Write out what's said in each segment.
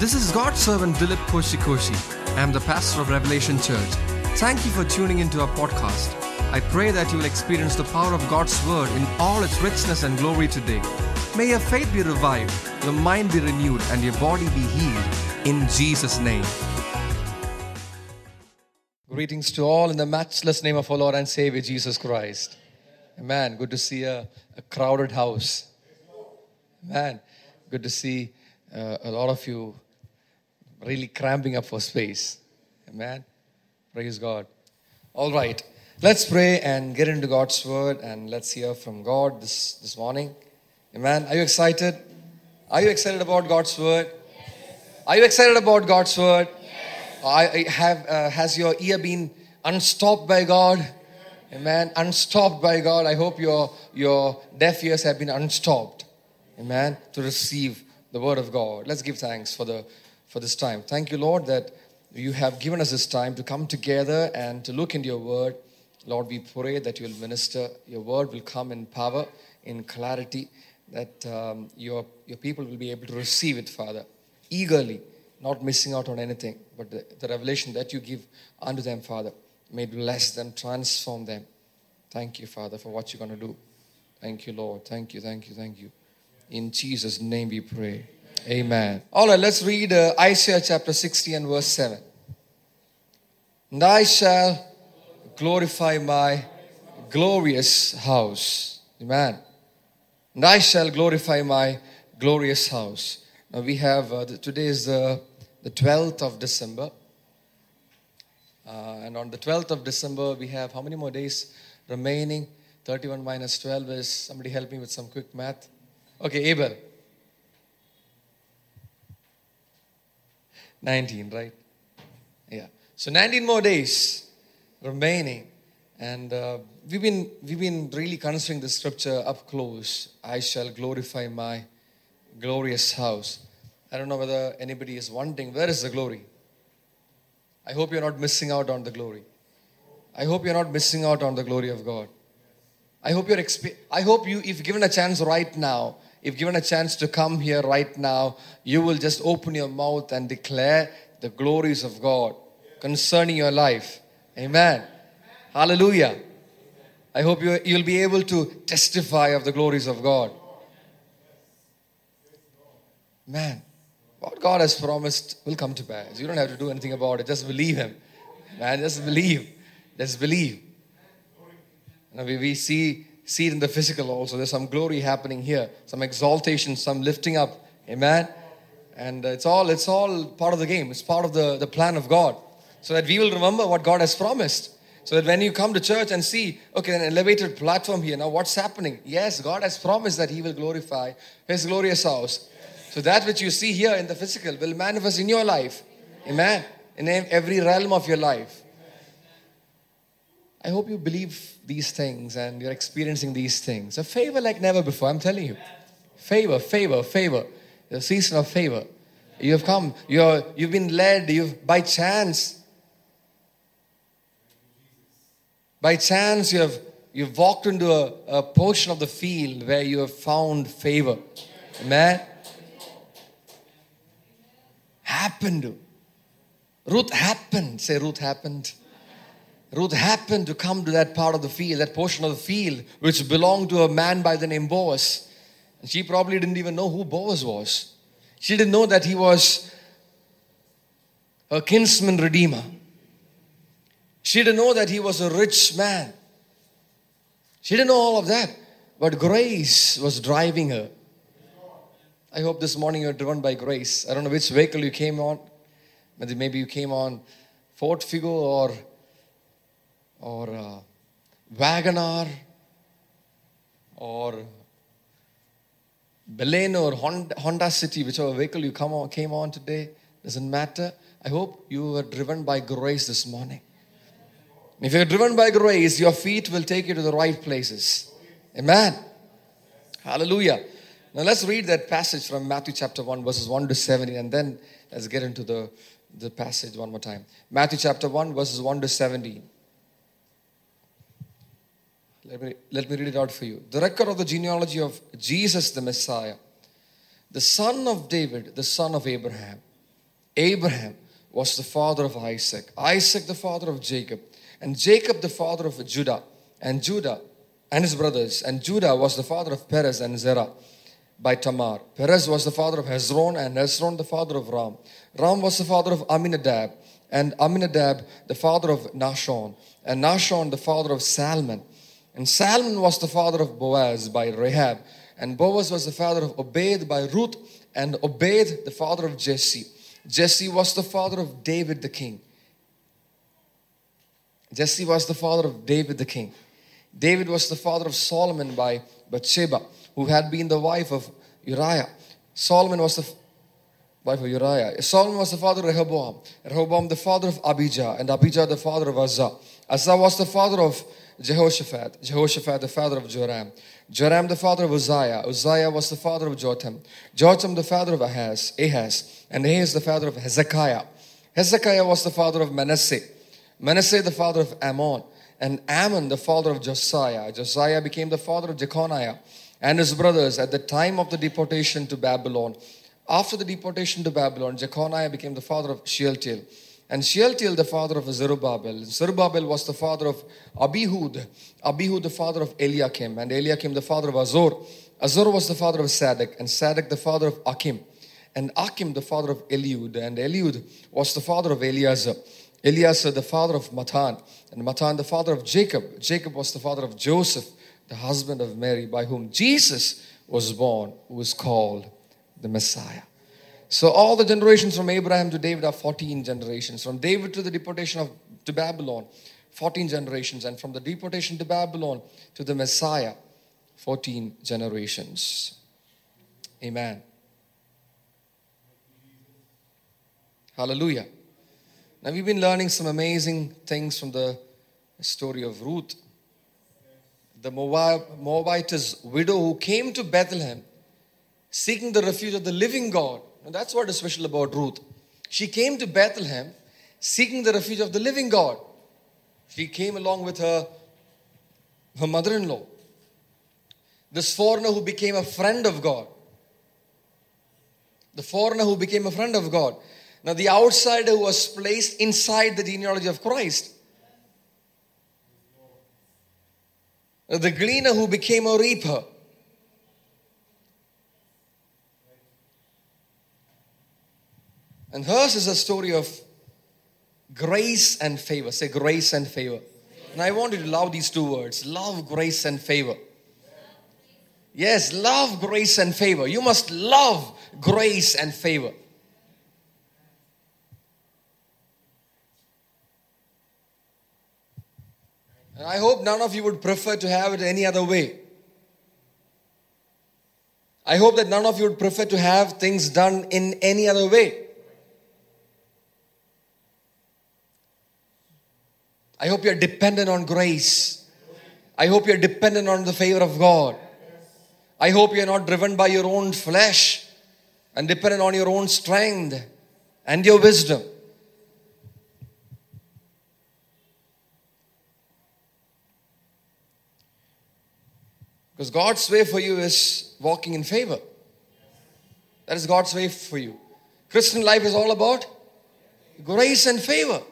This is God's servant Dilip Koshikoshi. I am the pastor of Revelation Church. Thank you for tuning into our podcast. I pray that you will experience the power of God's word in all its richness and glory today. May your faith be revived, your mind be renewed, and your body be healed in Jesus' name. Greetings to all in the matchless name of our Lord and Savior Jesus Christ. Amen. Good to see a, a crowded house. Man, Good to see uh, a lot of you really cramping up for space. Amen. Praise God. All right. Let's pray and get into God's word and let's hear from God this, this morning. Amen. Are you excited? Are you excited about God's word? Are you excited about God's word? I I have uh, has your ear been unstopped by God? Amen. Unstopped by God. I hope your your deaf ears have been unstopped. Amen. To receive the word of God. Let's give thanks for the for this time. Thank you, Lord, that you have given us this time to come together and to look into your word. Lord, we pray that you will minister. Your word will come in power, in clarity, that um, your your people will be able to receive it, Father, eagerly not missing out on anything, but the, the revelation that you give unto them, Father, may bless them, transform them. Thank you, Father, for what you're going to do. Thank you, Lord. Thank you, thank you, thank you. In Jesus' name we pray. Amen. All right, let's read uh, Isaiah chapter 60 and verse 7. And I shall glorify my glorious house. Amen. And I shall glorify my glorious house. Now we have, uh, the, today is the, the 12th of December. Uh, and on the 12th of December, we have how many more days remaining? 31 minus 12 is, somebody help me with some quick math. Okay, Abel. 19, right? Yeah. So 19 more days remaining. And uh, we've, been, we've been really considering the scripture up close. I shall glorify my glorious house. I don't know whether anybody is wondering where is the glory? I hope you're not missing out on the glory. I hope you're not missing out on the glory of God. I hope you're exp- I hope you if given a chance right now, if given a chance to come here right now, you will just open your mouth and declare the glories of God concerning your life. Amen. Hallelujah. I hope you, you'll be able to testify of the glories of God. Man, what God has promised will come to pass. You don't have to do anything about it. Just believe Him. Man, just believe. Just believe. Now we, we see, see it in the physical also. There's some glory happening here, some exaltation, some lifting up. Amen. And uh, it's all it's all part of the game. It's part of the, the plan of God. So that we will remember what God has promised. So that when you come to church and see, okay, an elevated platform here, now what's happening? Yes, God has promised that He will glorify His glorious house. So that which you see here in the physical will manifest in your life. Amen. In every realm of your life. I hope you believe these things and you're experiencing these things. A favor like never before, I'm telling you. Favor, favor, favor. The season of favor. You have come, you're, you've been led, you've by chance. By chance, you have you've walked into a, a portion of the field where you have found favor. Amen happened. Ruth happened. Say, Ruth happened. Ruth happened to come to that part of the field, that portion of the field, which belonged to a man by the name Boaz. And she probably didn't even know who Boaz was. She didn't know that he was her kinsman redeemer. She didn't know that he was a rich man. She didn't know all of that. But grace was driving her. I hope this morning you're driven by grace. I don't know which vehicle you came on. Maybe you came on Ford Figo or or uh, or Baleno or Honda, City, whichever vehicle you came on today, doesn't matter. I hope you were driven by grace this morning. If you're driven by grace, your feet will take you to the right places. Amen. Hallelujah. Now let's read that passage from Matthew chapter 1, verses 1 to 17, and then let's get into the, the passage one more time. Matthew chapter 1, verses 1 to 17. Let me, let me read it out for you. The record of the genealogy of Jesus the Messiah, the son of David, the son of Abraham. Abraham was the father of Isaac, Isaac the father of Jacob, and Jacob the father of Judah, and Judah and his brothers, and Judah was the father of Perez and Zerah by Tamar. Perez was the father of Hezron, and Hezron the father of Ram. Ram was the father of Amminadab, and Amminadab the father of Nahshon, and Nahshon the father of Salmon. And Salmon was the father of Boaz by Rahab, and Boaz was the father of Obed by Ruth, and Obed the father of Jesse. Jesse was the father of David the king. Jesse was the father of David the king. David was the father of Solomon by Bathsheba, who had been the wife of Uriah. Solomon was the wife of Uriah. Solomon was the father of Rehoboam. Rehoboam the father of Abijah, and Abijah the father of Uzzah. Uzzah was the father of Jehoshaphat. Jehoshaphat the father of Joram. Joram the father of Uzziah. Uzziah was the father of Jotham. Jotham the father of Ahaz. Ahaz. And Ahaz the father of Hezekiah. Hezekiah was the father of Manasseh. Manasseh the father of Amon. And Amon the father of Josiah. Josiah became the father of Jeconiah and his brothers at the time of the deportation to Babylon. After the deportation to Babylon, Jeconiah became the father of Shealtiel. And Shealtiel the father of Zerubbabel. Zerubbabel was the father of Abihud. Abihud the father of Eliakim. And Eliakim the father of Azor. Azor was the father of Zadok. And Zadok the father of Achim. And Achim the father of Eliud. And Eliud was the father of Eleazar. Eleazar the father of Matthan. And Matthan the father of Jacob. Jacob was the father of Joseph, the husband of Mary, by whom Jesus was born, was called the Messiah. So all the generations from Abraham to David are 14 generations. From David to the deportation of to Babylon, 14 generations. And from the deportation to Babylon to the Messiah, 14 generations. Amen. Hallelujah. Now we've been learning some amazing things from the story of Ruth, the Moab, Moabitess widow who came to Bethlehem seeking the refuge of the living God. And that's what is special about Ruth. She came to Bethlehem seeking the refuge of the living God. She came along with her, her mother in law, this foreigner who became a friend of God. The foreigner who became a friend of God. Now, the outsider who was placed inside the genealogy of Christ. The gleaner who became a reaper. And hers is a story of grace and favor. Say grace and favor. And I want you to love these two words love, grace, and favor. Yes, love, grace, and favor. You must love grace and favor. And I hope none of you would prefer to have it any other way. I hope that none of you would prefer to have things done in any other way. I hope you're dependent on grace. I hope you're dependent on the favor of God. I hope you're not driven by your own flesh and dependent on your own strength and your wisdom. Because God's way for you is walking in favor. That is God's way for you. Christian life is all about grace and favor.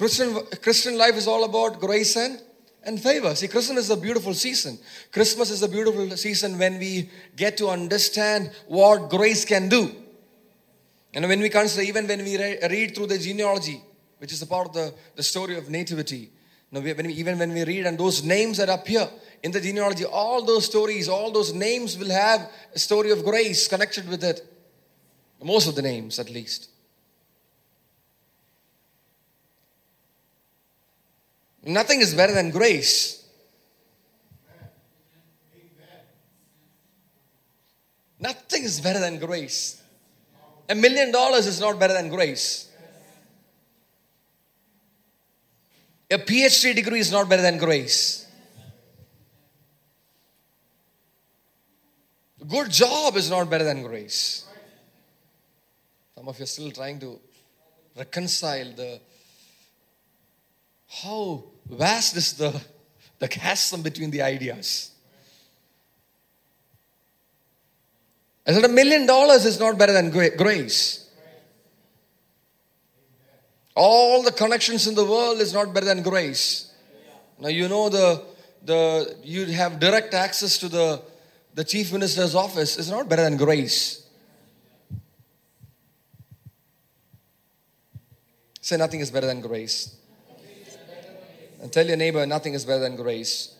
Christian, Christian life is all about grace and, and favor. See, Christmas is a beautiful season. Christmas is a beautiful season when we get to understand what grace can do. And when we consider, even when we re- read through the genealogy, which is a part of the, the story of nativity, now, when we, even when we read and those names that appear in the genealogy, all those stories, all those names will have a story of grace connected with it. Most of the names, at least. Nothing is better than grace. Nothing is better than grace. A million dollars is not better than grace. A PhD degree is not better than grace. A good job is not better than grace. Some of you are still trying to reconcile the how vast is the, the chasm between the ideas. I said a million dollars is not better than grace. All the connections in the world is not better than grace. Now you know the the you have direct access to the the chief minister's office is not better than grace. Say nothing is better than grace. And tell your neighbor nothing is better than grace.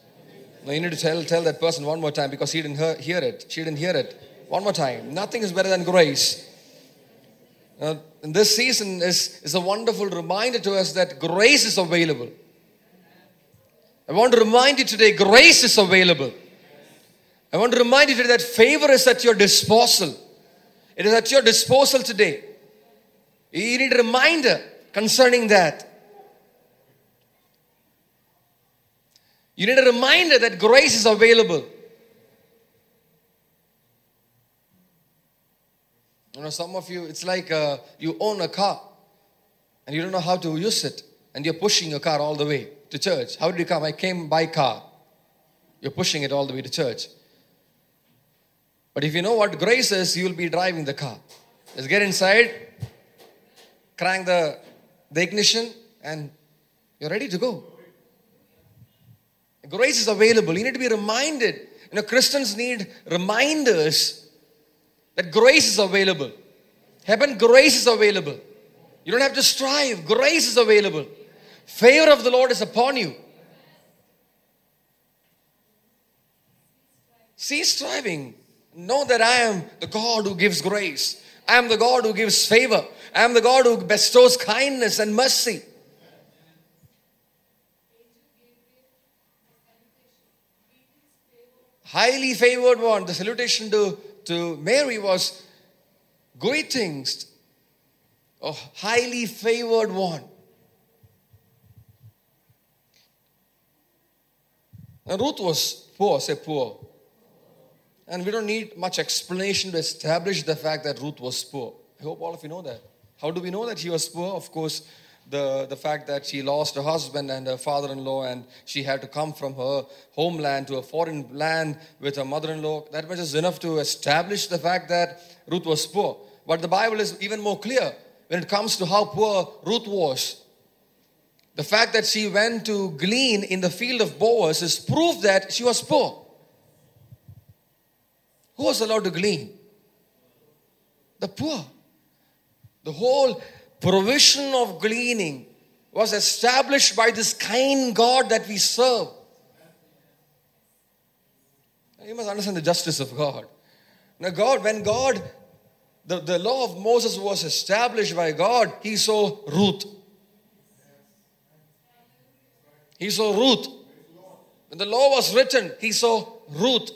Now you need to tell tell that person one more time because he didn't hear, hear it. She didn't hear it. One more time. Nothing is better than grace. Now, this season is, is a wonderful reminder to us that grace is available. I want to remind you today grace is available. I want to remind you today that favor is at your disposal. It is at your disposal today. You need a reminder concerning that. You need a reminder that grace is available. You know, some of you, it's like uh, you own a car and you don't know how to use it, and you're pushing your car all the way to church. How did you come? I came by car. You're pushing it all the way to church. But if you know what grace is, you will be driving the car. Just get inside, crank the, the ignition, and you're ready to go. Grace is available. You need to be reminded. You know, Christians need reminders that grace is available. Heaven, grace is available. You don't have to strive, grace is available. Favor of the Lord is upon you. Cease striving. Know that I am the God who gives grace. I am the God who gives favor. I am the God who bestows kindness and mercy. Highly favored one. The salutation to, to Mary was greetings. Oh, highly favored one. Now, Ruth was poor, say poor. And we don't need much explanation to establish the fact that Ruth was poor. I hope all of you know that. How do we know that she was poor? Of course, the, the fact that she lost her husband and her father in law, and she had to come from her homeland to a foreign land with her mother in law. That much is enough to establish the fact that Ruth was poor. But the Bible is even more clear when it comes to how poor Ruth was. The fact that she went to glean in the field of Boaz is proof that she was poor. Who was allowed to glean? The poor. The whole provision of gleaning was established by this kind God that we serve. You must understand the justice of God. Now, God, when God, the, the law of Moses was established by God, He saw Ruth. He saw Ruth. When the law was written, He saw Ruth.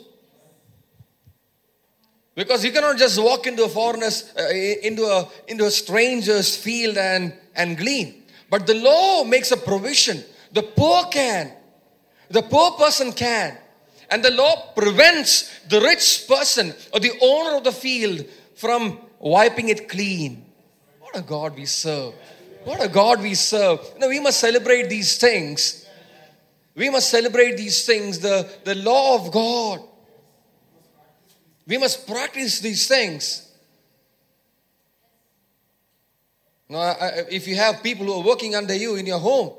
Because you cannot just walk into a foreigner's, uh, into a into a stranger's field and and glean. But the law makes a provision. The poor can, the poor person can, and the law prevents the rich person or the owner of the field from wiping it clean. What a God we serve! What a God we serve! You know, we must celebrate these things. We must celebrate these things. The the law of God. We must practice these things. Now, if you have people who are working under you in your home,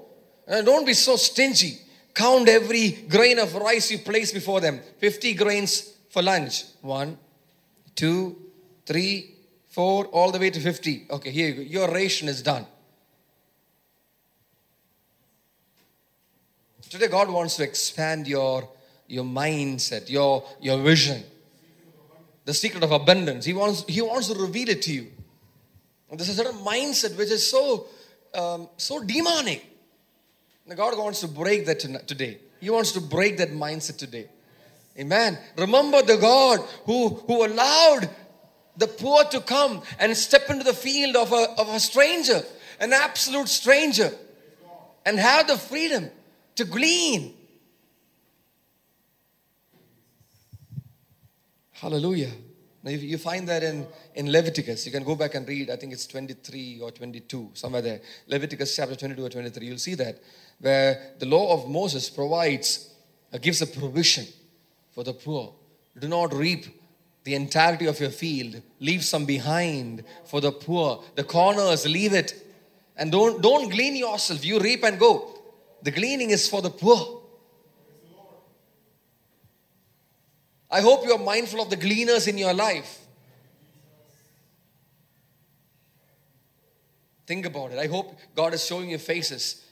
uh, don't be so stingy. Count every grain of rice you place before them. 50 grains for lunch. One, two, three, four, all the way to 50. Okay, here you go. Your ration is done. Today, God wants to expand your, your mindset, your, your vision the secret of abundance. He wants, he wants to reveal it to you. And there's a certain mindset which is so, um, so demonic. And God wants to break that today. He wants to break that mindset today. Amen. Remember the God who, who allowed the poor to come and step into the field of a, of a stranger, an absolute stranger, and have the freedom to glean Hallelujah. Now, you find that in, in Leviticus. You can go back and read, I think it's 23 or 22, somewhere there. Leviticus chapter 22 or 23. You'll see that, where the law of Moses provides, uh, gives a provision for the poor. Do not reap the entirety of your field, leave some behind for the poor. The corners, leave it. And don't, don't glean yourself. You reap and go. The gleaning is for the poor. I hope you are mindful of the gleaners in your life. Think about it. I hope God is showing you faces.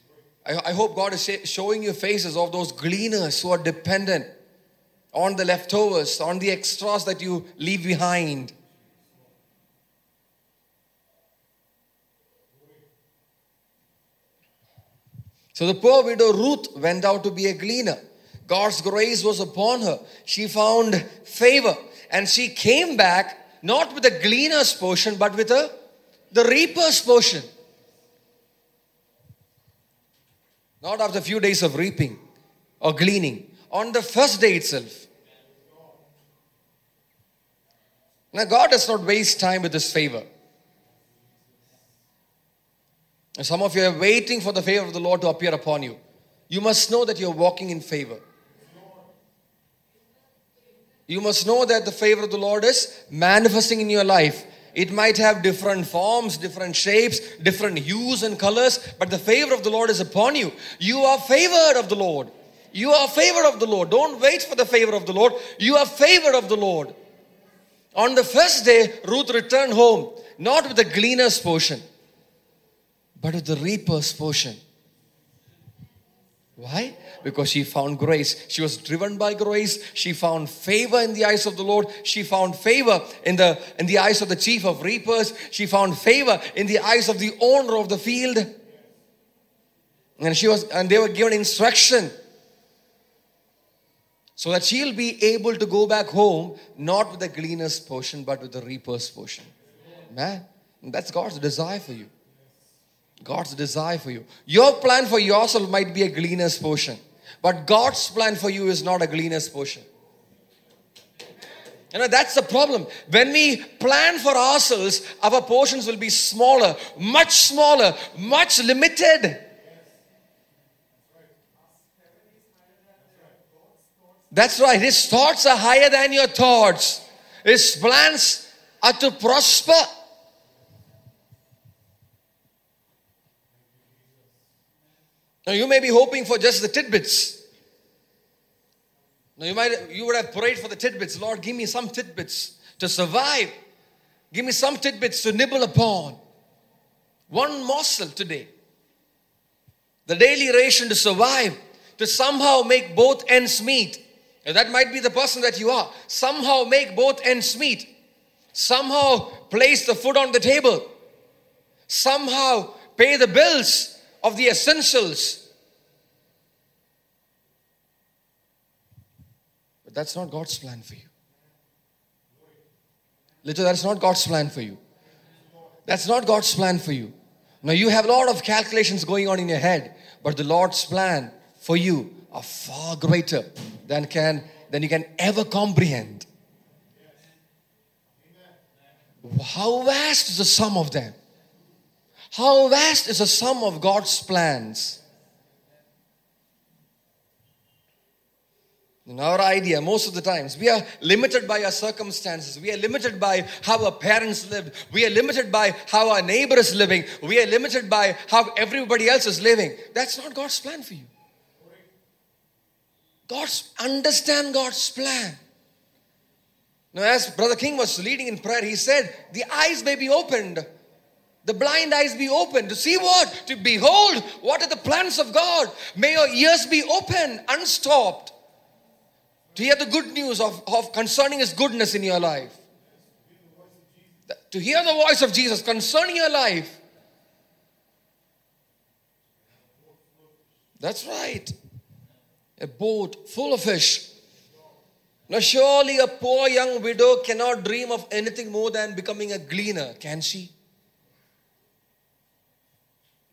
I, I hope God is showing you faces of those gleaners who are dependent on the leftovers, on the extras that you leave behind. So the poor widow Ruth went out to be a gleaner. God's grace was upon her. She found favor and she came back not with a gleaner's portion but with a the reaper's portion. Not after a few days of reaping or gleaning, on the first day itself. Now, God does not waste time with His favor. some of you are waiting for the favor of the Lord to appear upon you. You must know that you're walking in favor. You must know that the favor of the Lord is manifesting in your life. It might have different forms, different shapes, different hues and colors, but the favor of the Lord is upon you. You are favored of the Lord. You are favored of the Lord. Don't wait for the favor of the Lord. You are favored of the Lord. On the first day, Ruth returned home, not with the gleaner's portion, but with the reaper's portion. Why? Because she found grace. She was driven by grace. She found favor in the eyes of the Lord. She found favor in the in the eyes of the chief of reapers. She found favor in the eyes of the owner of the field. And she was and they were given instruction so that she'll be able to go back home not with the gleaner's portion but with the reaper's portion. Man, that's God's desire for you. God's desire for you. Your plan for yourself might be a gleaner's portion, but God's plan for you is not a gleaner's portion. You know, that's the problem. When we plan for ourselves, our portions will be smaller, much smaller, much limited. That's right. His thoughts are higher than your thoughts. His plans are to prosper Now you may be hoping for just the tidbits. Now you might you would have prayed for the tidbits. Lord, give me some tidbits to survive. Give me some tidbits to nibble upon. One morsel today. The daily ration to survive, to somehow make both ends meet. And that might be the person that you are. Somehow make both ends meet. Somehow place the food on the table. Somehow pay the bills of the essentials. But that's not God's plan for you. Little, that's not God's plan for you. That's not God's plan for you. Now you have a lot of calculations going on in your head, but the Lord's plan for you are far greater than can than you can ever comprehend. How vast is the sum of them? How vast is the sum of God's plans? In our idea, most of the times, we are limited by our circumstances. We are limited by how our parents lived. We are limited by how our neighbor is living. We are limited by how everybody else is living. That's not God's plan for you. God's understand God's plan. Now, as Brother King was leading in prayer, he said, The eyes may be opened the blind eyes be open to see what? To behold what are the plans of God. May your ears be open, unstopped, to hear the good news of, of concerning His goodness in your life. To hear the voice of Jesus concerning your life. That's right. A boat full of fish. Now, surely a poor young widow cannot dream of anything more than becoming a gleaner, can she?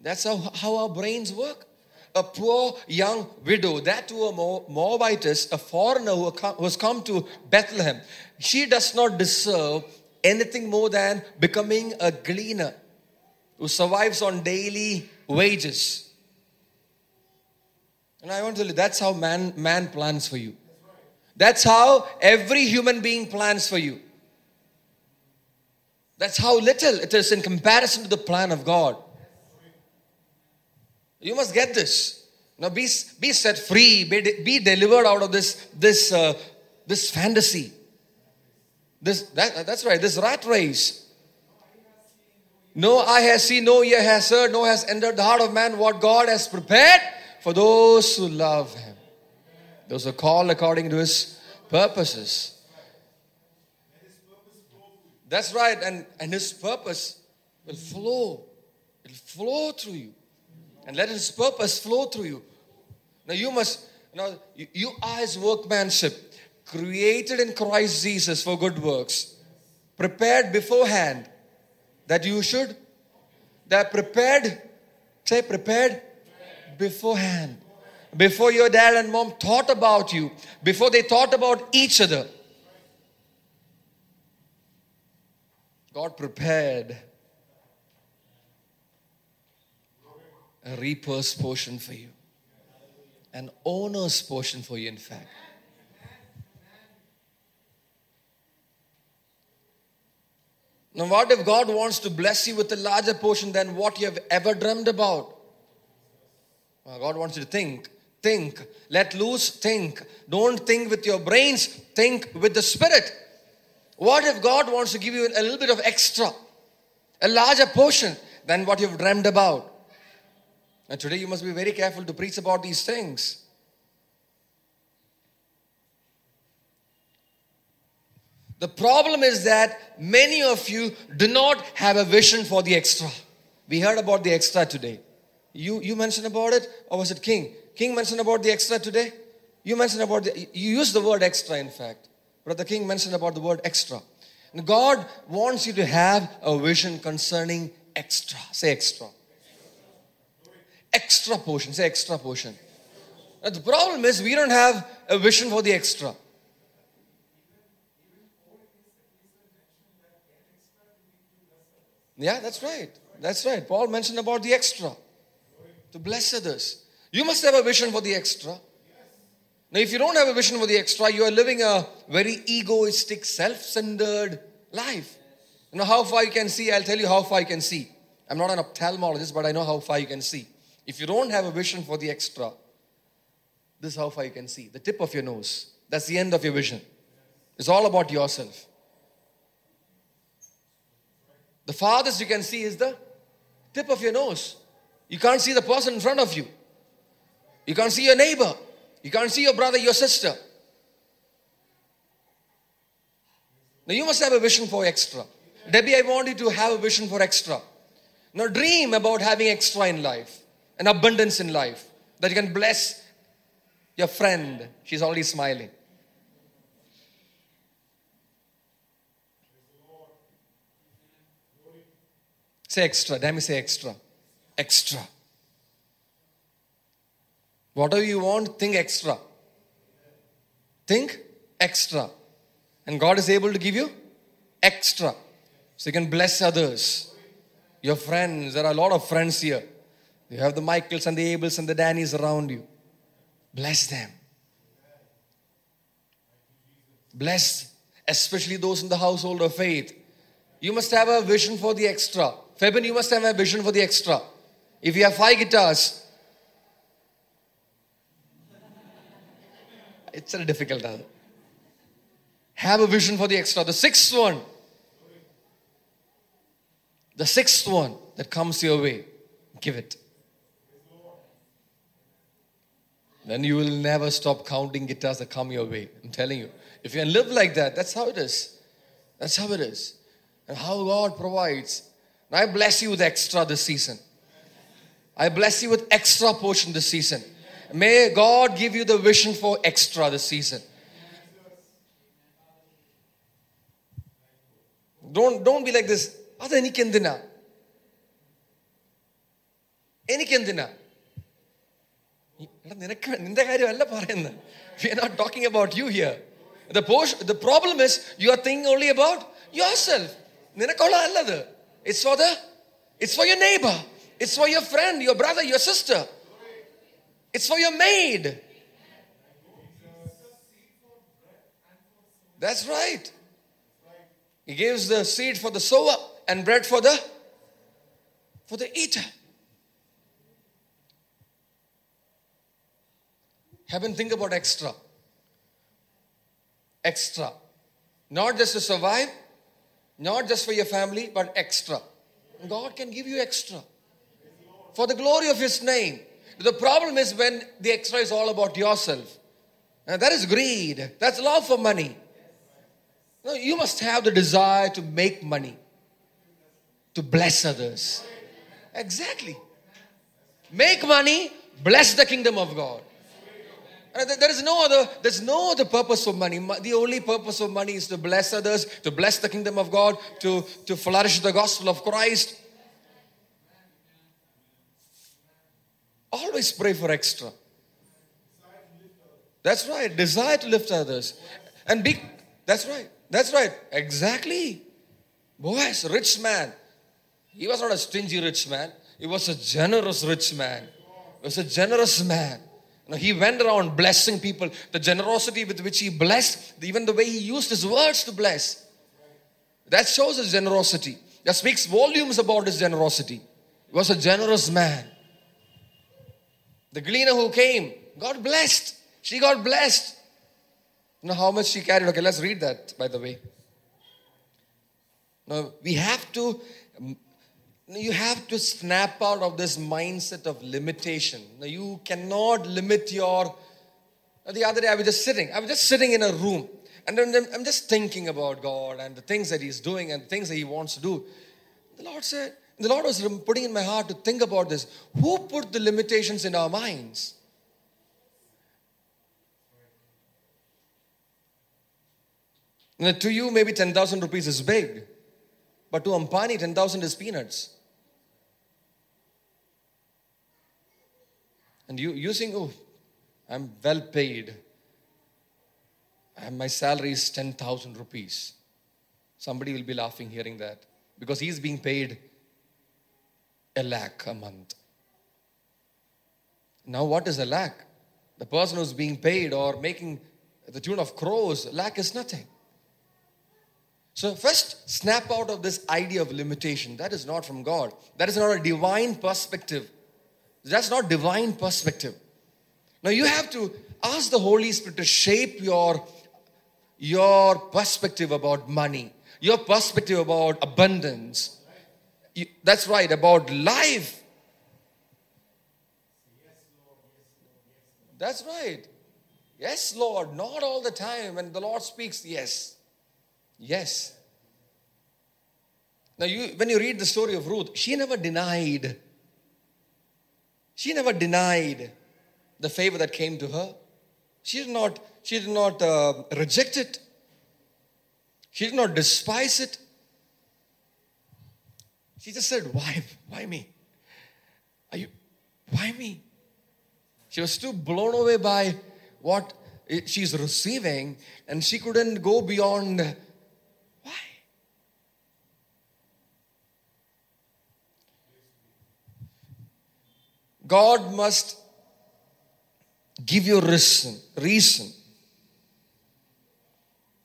That's how, how our brains work. A poor young widow, that to a Moabitess, a foreigner who has come to Bethlehem, she does not deserve anything more than becoming a gleaner who survives on daily wages. And I want to tell you, that's how man, man plans for you. That's how every human being plans for you. That's how little it is in comparison to the plan of God. You must get this. Now be, be set free, be, be delivered out of this, this, uh, this fantasy. This, that, that's right, this rat race. No eye has seen, no ear has heard, no has entered the heart of man what God has prepared for those who love Him. Those are called according to His purposes. That's right, and, and His purpose will flow. It'll flow through you. And let His purpose flow through you. Now you must, now you, are His workmanship, created in Christ Jesus for good works, prepared beforehand that you should, that prepared, say prepared beforehand. Before your dad and mom thought about you, before they thought about each other, God prepared a reaper's portion for you, an owner's portion for you, in fact. Now, what if God wants to bless you with a larger portion than what you have ever dreamed about? Well, God wants you to think, think, let loose, think. Don't think with your brains, think with the Spirit. What if God wants to give you a little bit of extra, a larger portion than what you've dreamed about? And today you must be very careful to preach about these things. The problem is that many of you do not have a vision for the extra. We heard about the extra today. You, you mentioned about it, or was it King? King mentioned about the extra today? You mentioned about the, you used the word extra, in fact. Brother King mentioned about the word extra. And God wants you to have a vision concerning extra. Say extra. Extra portion. Say extra portion. Now, the problem is we don't have a vision for the extra. Yeah, that's right. That's right. Paul mentioned about the extra to bless others. You must have a vision for the extra. Now, if you don't have a vision for the extra, you are living a very egoistic, self centered life. You know how far you can see? I'll tell you how far you can see. I'm not an ophthalmologist, but I know how far you can see. If you don't have a vision for the extra, this is how far you can see. The tip of your nose. That's the end of your vision. It's all about yourself. The farthest you can see is the tip of your nose. You can't see the person in front of you. You can't see your neighbor. You can't see your brother, your sister. Now you must have a vision for extra. Debbie, I want you to have a vision for extra. Now dream about having extra in life, an abundance in life, that you can bless your friend. She's already smiling. Say extra. Damn say extra. Extra. Whatever you want, think extra. Think extra. And God is able to give you extra. So you can bless others. Your friends, there are a lot of friends here. You have the Michaels and the Abels and the Dannies around you. Bless them. Bless, especially those in the household of faith. You must have a vision for the extra. Fabian, you must have a vision for the extra. If you have five guitars, it's a difficult. Hour. Have a vision for the extra. The sixth one, the sixth one that comes your way, give it. then you will never stop counting guitars that come your way. I'm telling you. If you can live like that, that's how it is. That's how it is. And how God provides. And I bless you with extra this season. I bless you with extra portion this season. May God give you the vision for extra this season. Don't, don't be like this. Other Enikendina. Enikendina. നിനക്ക് നിന്റെ കാര്യമല്ല പറയുന്നത് we are not talking about you here the portion the problem is you are thinking only about your self നിനക്കുള്ളതല്ലത് it's for the it's for your neighbour it's for your friend your brother your sister it's for your maid That's right. He gives the seed for the sower and bread for the for the eater. Heaven, think about extra. Extra. Not just to survive, not just for your family, but extra. God can give you extra for the glory of His name. The problem is when the extra is all about yourself. And that is greed. That's love for money. No, you must have the desire to make money, to bless others. Exactly. Make money, bless the kingdom of God. Uh, and there is no other, there's no other purpose for money. The only purpose of money is to bless others, to bless the kingdom of God, to, to flourish the gospel of Christ. Always pray for extra. That's right. Desire to lift others. And be, that's right. That's right. Exactly. Boaz, rich man. He was not a stingy rich man. He was a generous rich man. He was a generous man. Know, he went around blessing people. The generosity with which he blessed, even the way he used his words to bless. That shows his generosity. That speaks volumes about his generosity. He was a generous man. The gleaner who came, got blessed. She got blessed. You know how much she carried? Okay, let's read that, by the way. Now, we have to, you have to snap out of this mindset of limitation. You cannot limit your, the other day I was just sitting, I was just sitting in a room and I'm just thinking about God and the things that He's doing and things that He wants to do. The Lord said, the Lord was putting in my heart to think about this. Who put the limitations in our minds? Now, to you, maybe 10,000 rupees is big, but to Ambani, 10,000 is peanuts. And you, you think, oh, I'm well paid. And my salary is 10,000 rupees. Somebody will be laughing hearing that because he's being paid a lakh a month. Now, what is a lakh? The person who's being paid or making the tune of crores, lakh is nothing. So, first, snap out of this idea of limitation. That is not from God. That is not a divine perspective. That's not divine perspective. Now, you have to ask the Holy Spirit to shape your, your perspective about money, your perspective about abundance. You, that's right, about life. That's right. Yes, Lord. Not all the time. When the Lord speaks, yes. Yes. Now, you, when you read the story of Ruth, she never denied. She never denied the favor that came to her. She did not, she did not uh, reject it. She did not despise it. She just said, Why? Why me? Are you, why me? She was too blown away by what she's receiving, and she couldn't go beyond God must give you reason, reason.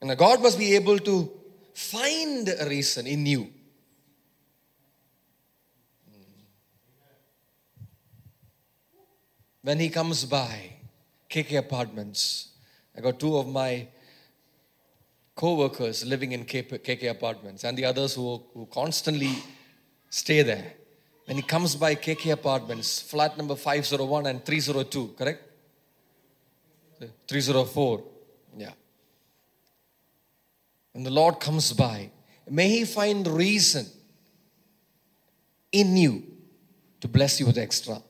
And God must be able to find a reason in you. When he comes by KK Apartments, I got two of my co-workers living in KK Apartments and the others who, who constantly stay there when he comes by KK Apartments, flat number 501 and 302, correct? 304. Yeah. When the Lord comes by, may he find reason in you to bless you with extra.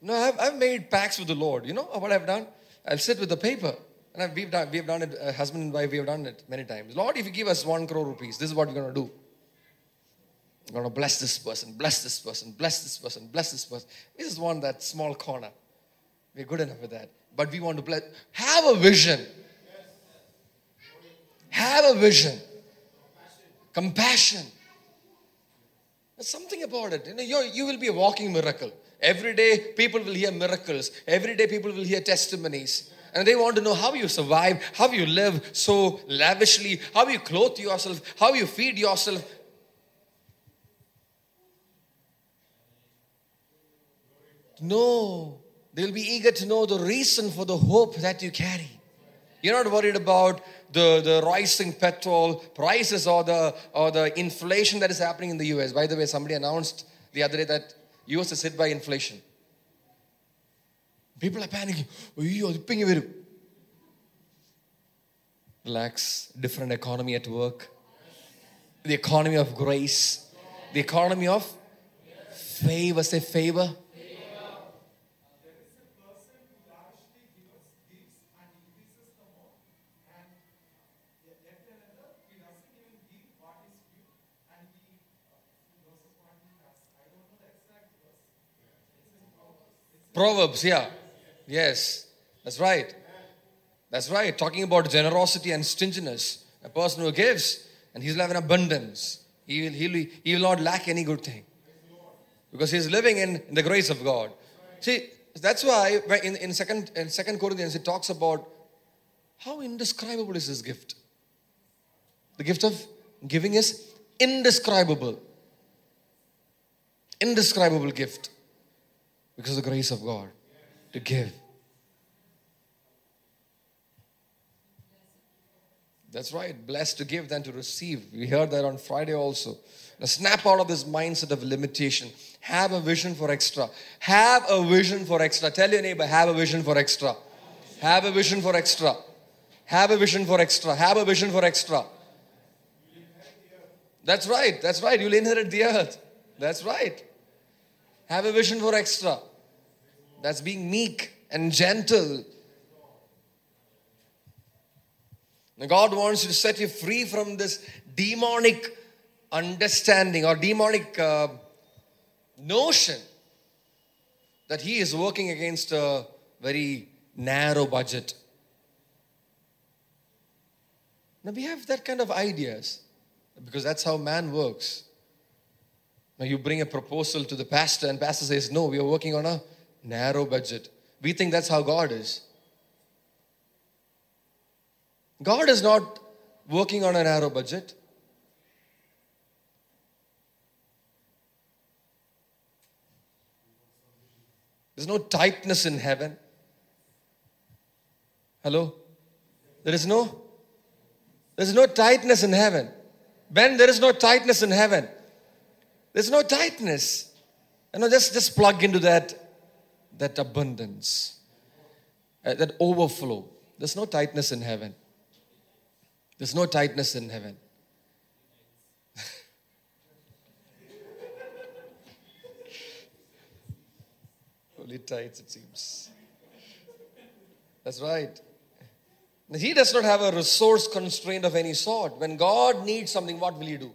No, I've, I've made pacts with the Lord. You know what I've done? I'll sit with the paper and we've done, we've done it, uh, husband and wife, we have done it many times. Lord, if you give us one crore rupees, this is what we're going to do. We're going to bless this person, bless this person, bless this person, bless this person. This is one that small corner. We're good enough with that. But we want to bless. Have a vision. Have a vision. Compassion. There's something about it. You know, you will be a walking miracle. Every day, people will hear miracles. Every day, people will hear testimonies and they want to know how you survive, how you live so lavishly, how you clothe yourself, how you feed yourself. No, they'll be eager to know the reason for the hope that you carry. You're not worried about the, the rising petrol prices or the, or the inflation that is happening in the US. By the way, somebody announced the other day that US is hit by inflation. People are panicking. "അയ്യോ, ഇതിപ്പോ ഇങ്ങ് വരും." Relax. Different economy at work. The economy of grace. The economy of favor. Say favor. Proverbs, yeah. Yes, that's right. That's right. Talking about generosity and stinginess. A person who gives and he'll have an abundance. He will, he will, he will not lack any good thing. Because he's living in, in the grace of God. See, that's why in, in second in second Corinthians it talks about how indescribable is this gift. The gift of giving is indescribable. Indescribable gift. Because of the grace of God to give. That's right. Blessed to give than to receive. We heard that on Friday also. Now snap out of this mindset of limitation. Have a vision for extra. Have a vision for extra. Tell your neighbor, have a vision for extra. Have a vision for extra. Have a vision for extra. Have a vision for extra. That's right. That's right. You'll inherit the earth. That's right. Have a vision for extra. That's being meek and gentle. Now God wants to set you free from this demonic understanding or demonic uh, notion that He is working against a very narrow budget. Now we have that kind of ideas because that's how man works. Now you bring a proposal to the pastor, and pastor says, "No, we are working on a narrow budget." We think that's how God is. God is not working on a narrow budget. There's no tightness in heaven. Hello? There is no there's no tightness in heaven. Ben, there is no tightness in heaven. There's no tightness. You know, just, just plug into that, that abundance, uh, that overflow. There's no tightness in heaven. There's no tightness in heaven. Only tights, it seems. That's right. He does not have a resource constraint of any sort. When God needs something, what will He do?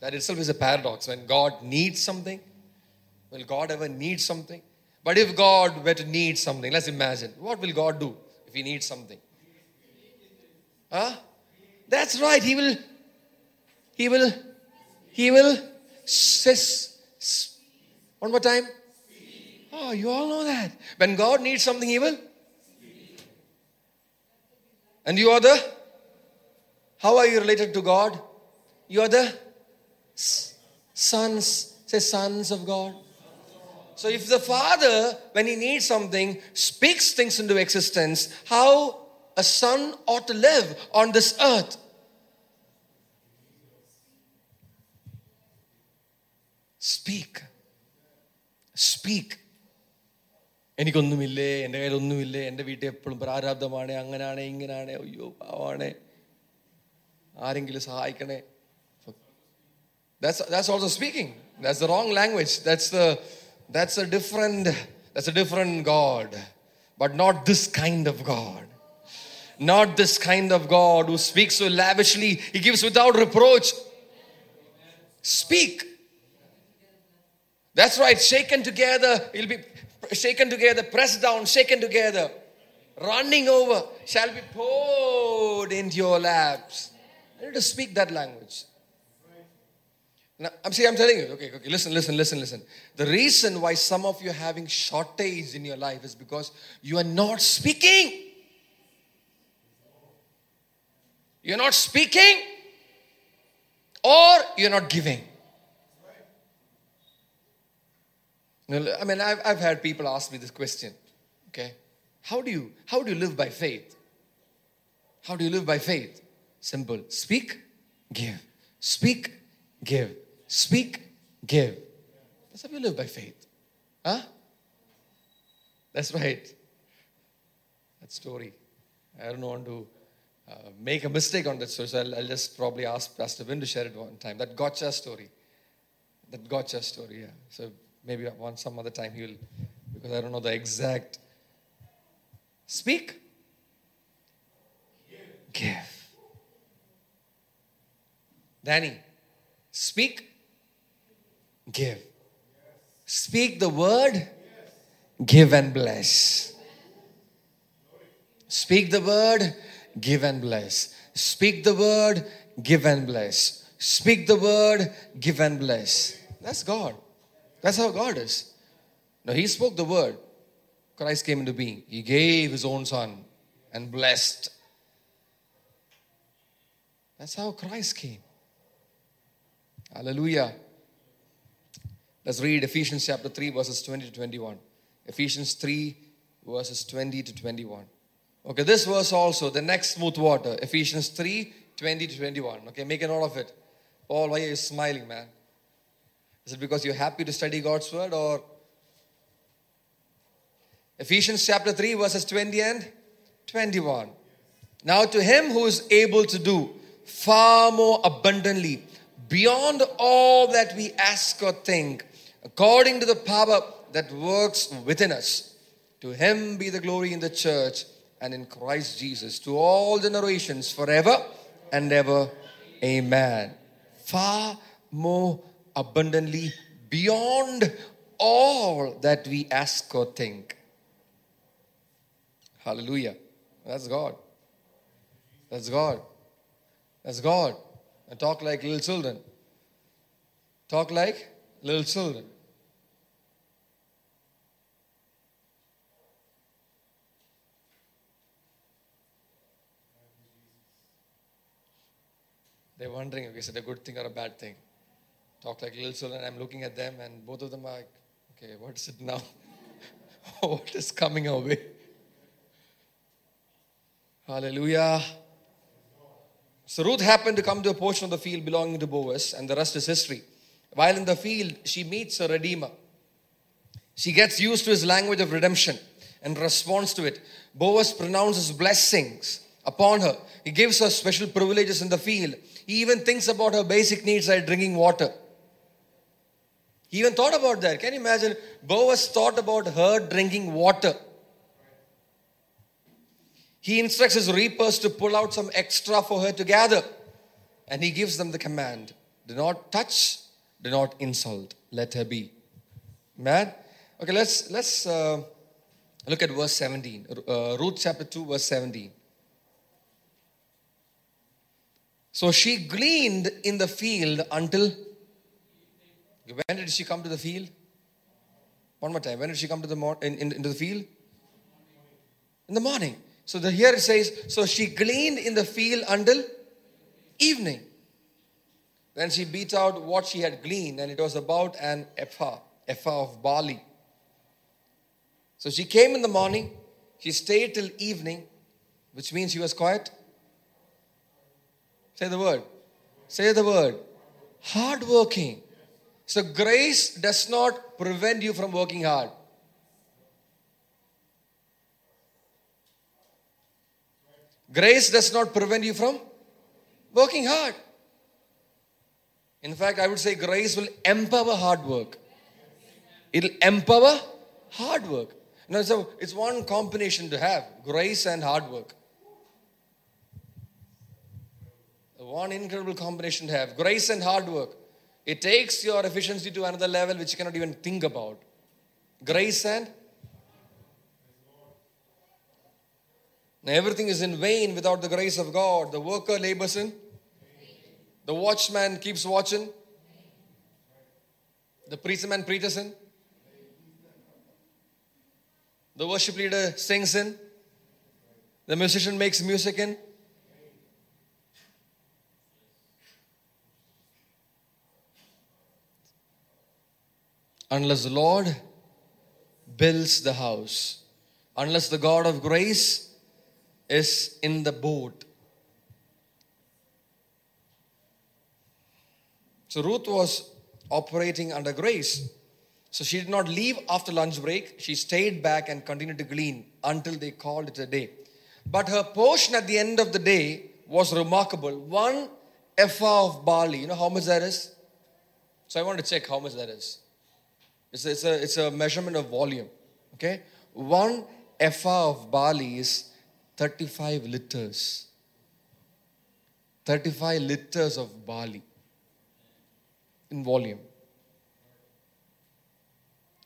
That itself is a paradox. When God needs something, will God ever need something? But if God were to need something, let's imagine, what will God do if He needs something? Huh? That's right. He will, He will, He will, sis, one more time. Oh, you all know that. When God needs something, He will. And you are the, how are you related to God? You are the sons, say sons of God. So if the Father, when He needs something, speaks things into existence, how a son ought to live on this earth. Speak. Speak. എനിക്കൊന്നുമില്ലേ എൻ്റെ കയ്യിലൊന്നുമില്ലേ എൻ്റെ വീട്ടിൽ എപ്പോഴും പ്രാരാബ്ധമാണ് അങ്ങനാണ് ഇങ്ങനാണ് അയ്യോ പാവാണ് ആരെങ്കിലും സഹായിക്കണേ That's, that's also speaking. That's the wrong language. That's the that's a different that's a different God. But not this kind of God. Not this kind of God who speaks so lavishly. He gives without reproach. Speak. That's right. Shaken together. He'll be shaken together, pressed down, shaken together, running over, shall be poured into your laps. I need to speak that language. Now, I'm see, I'm telling you, okay, okay, listen, listen, listen, listen. The reason why some of you are having shortage in your life is because you are not speaking. You're not speaking or you're not giving. I mean, I've, I've had people ask me this question. Okay, how do you how do you live by faith? How do you live by faith? Simple. Speak, give. Speak, give. Speak, give. That's how you live by faith. Huh? That's right. That story. I don't want to uh, make a mistake on that story, so I'll, I'll just probably ask Pastor Vin to share it one time. That gotcha story. That gotcha story, yeah. So maybe one some other time he will, because I don't know the exact. Speak. Give. Danny, speak. Give. Speak the word. Give and bless. Speak the word. Give and bless. Speak the word. Give and bless. Speak the word. Give and bless. That's God. That's how God is. Now, He spoke the word. Christ came into being. He gave His own Son and blessed. That's how Christ came. Hallelujah. Let's read Ephesians chapter 3, verses 20 to 21. Ephesians 3, verses 20 to 21. Okay, this verse also, the next smooth water. Ephesians 3, 20 to 21. Okay, make a note of it. Paul, why are you smiling, man? Is it because you're happy to study God's word or Ephesians chapter 3, verses 20 and 21. Now, to him who is able to do far more abundantly, beyond all that we ask or think, according to the power that works within us, to him be the glory in the church and in Christ Jesus to all generations forever and ever. Amen. Far more abundantly beyond all that we ask or think. Hallelujah. That's God. That's God. That's God. And talk like little children. Talk like little children. They're wondering, okay, is it a good thing or a bad thing? Talk like little children. I'm looking at them, and both of them are like, okay, what is it now? what is coming our way? Hallelujah. So Ruth happened to come to a portion of the field belonging to Boaz, and the rest is history. While in the field, she meets a redeemer. She gets used to his language of redemption and responds to it. Boaz pronounces blessings upon her. He gives her special privileges in the field. He even thinks about her basic needs like drinking water. He even thought about that. Can you imagine? Boaz thought about her drinking water. He instructs his reapers to pull out some extra for her to gather. And he gives them the command do not touch, do not insult, let her be. Man? Okay, let's, let's uh, look at verse 17. Uh, Ruth chapter 2, verse 17. So she gleaned in the field until. When did she come to the field? One more time. When did she come to the mor- in, in, into the field? In the morning. So the, here it says, so she gleaned in the field until evening. Then she beat out what she had gleaned, and it was about an ephah, ephah of barley. So she came in the morning, she stayed till evening, which means she was quiet. Say the word. Say the word. Hard working. So grace does not prevent you from working hard. Grace does not prevent you from working hard. In fact, I would say grace will empower hard work. It'll empower hard work. No, so it's one combination to have grace and hard work. One incredible combination to have grace and hard work. It takes your efficiency to another level which you cannot even think about. Grace and Now, everything is in vain without the grace of God. The worker labors in, the watchman keeps watching, the priestman preaches in, the worship leader sings in, the musician makes music in. Unless the Lord builds the house unless the God of grace is in the boat. So Ruth was operating under grace. So she did not leave after lunch break. She stayed back and continued to glean until they called it a day. But her portion at the end of the day was remarkable. One ephah of barley. You know how much that is? So I want to check how much that is. It's a, it's a, it's a measurement of volume. Okay? One ephah of barley is 35 liters. 35 liters of barley in volume.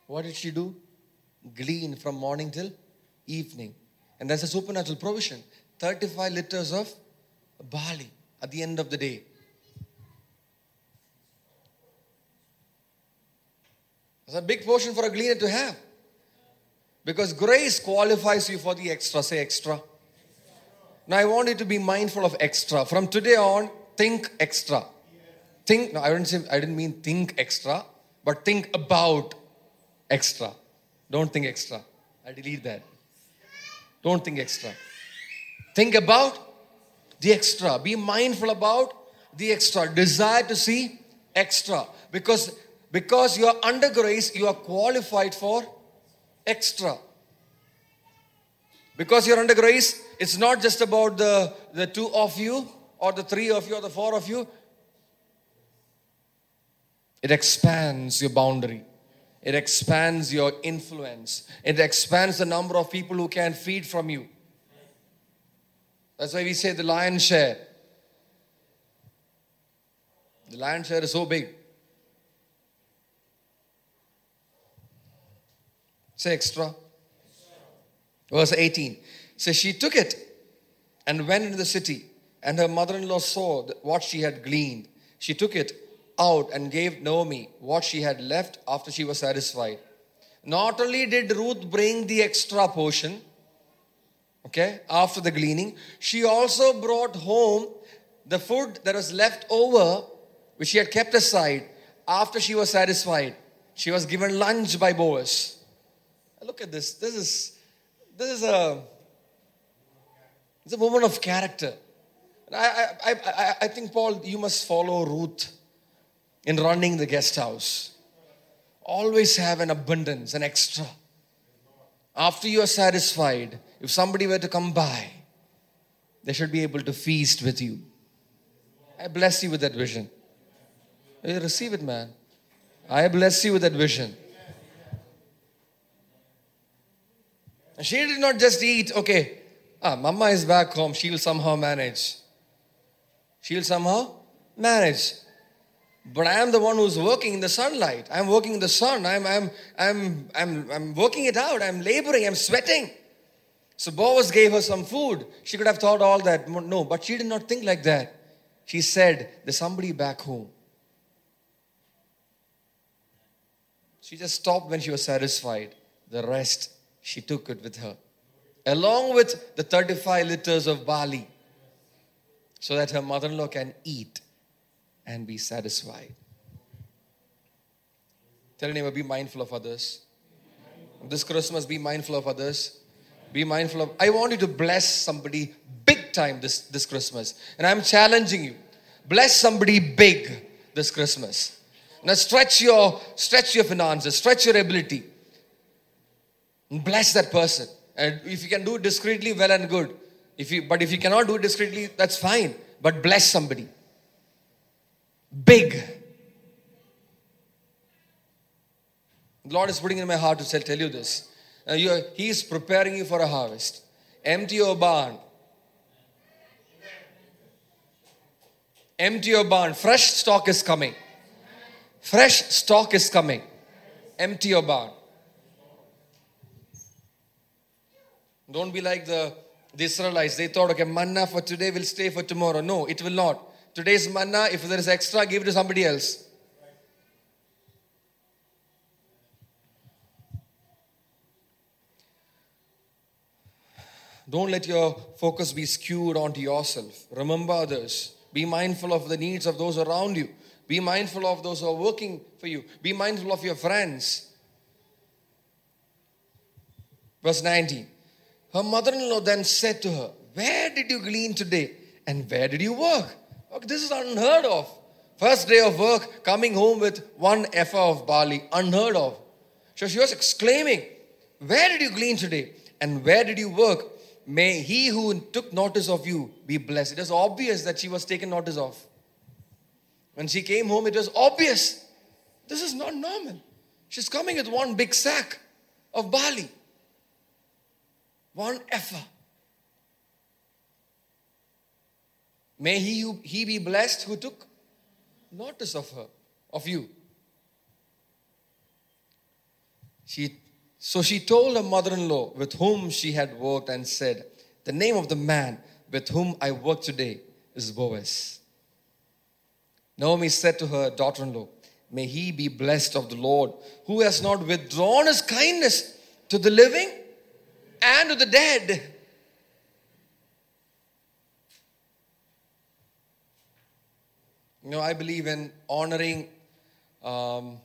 What did she do? Glean from morning till evening. And that's a supernatural provision. 35 liters of barley at the end of the day. That's a big portion for a gleaner to have. Because grace qualifies you for the extra. Say extra. Now I want you to be mindful of extra. From today on, think extra. Think, no, I didn't say I didn't mean think extra, but think about extra. Don't think extra. I delete that. Don't think extra. Think about the extra. Be mindful about the extra. Desire to see extra. Because because you are under grace, you are qualified for extra. Because you're under grace, it's not just about the, the two of you, or the three of you, or the four of you. It expands your boundary. It expands your influence. It expands the number of people who can feed from you. That's why we say the lion's share. The lion's share is so big. Say extra. Verse 18 says, She took it and went into the city, and her mother in law saw what she had gleaned. She took it out and gave Naomi what she had left after she was satisfied. Not only did Ruth bring the extra portion, okay, after the gleaning, she also brought home the food that was left over, which she had kept aside after she was satisfied. She was given lunch by Boaz. Look at this. This is this is a it's a woman of character. I, I, I, I think, Paul, you must follow Ruth in running the guest house. Always have an abundance, an extra. After you are satisfied, if somebody were to come by, they should be able to feast with you. I bless you with that vision. You receive it, man. I bless you with that vision. She did not just eat, okay, ah, mama is back home, she'll somehow manage. She'll somehow manage. But I am the one who's working in the sunlight. I'm working in the sun. I'm, I'm, I'm, I'm, I'm working it out. I'm laboring. I'm sweating. So Boaz gave her some food. She could have thought all that. No, but she did not think like that. She said, There's somebody back home. She just stopped when she was satisfied. The rest, she took it with her. Along with the 35 liters of barley, so that her mother in law can eat and be satisfied. Tell your neighbor, be mindful of others. This Christmas, be mindful of others. Be mindful of. I want you to bless somebody big time this, this Christmas. And I'm challenging you. Bless somebody big this Christmas. Now stretch your stretch your finances, stretch your ability. Bless that person. And if you can do it discreetly, well and good. If you but if you cannot do it discreetly, that's fine. But bless somebody big. The Lord is putting in my heart to tell tell you this. Uh, he is preparing you for a harvest. Empty your barn. Empty your barn. Fresh stock is coming. Fresh stock is coming. Empty your barn. Don't be like the, the Israelites. They thought, okay, manna for today will stay for tomorrow. No, it will not. Today's manna, if there is extra, give it to somebody else. Don't let your focus be skewed onto yourself. Remember others. Be mindful of the needs of those around you. Be mindful of those who are working for you. Be mindful of your friends. Verse 19. Her mother in law then said to her, Where did you glean today? And where did you work? Okay, this is unheard of. First day of work, coming home with one ephah of barley, unheard of. So she was exclaiming, Where did you glean today? And where did you work? May he who took notice of you be blessed. It was obvious that she was taken notice of. When she came home, it was obvious. This is not normal. She's coming with one big sack of barley, one ephah. May he, he be blessed who took notice of her, of you. She, so she told her mother in law with whom she had worked and said, The name of the man with whom I work today is Boaz. Naomi said to her daughter in law, May he be blessed of the Lord, who has not withdrawn his kindness to the living and to the dead. You know, I believe in honoring um,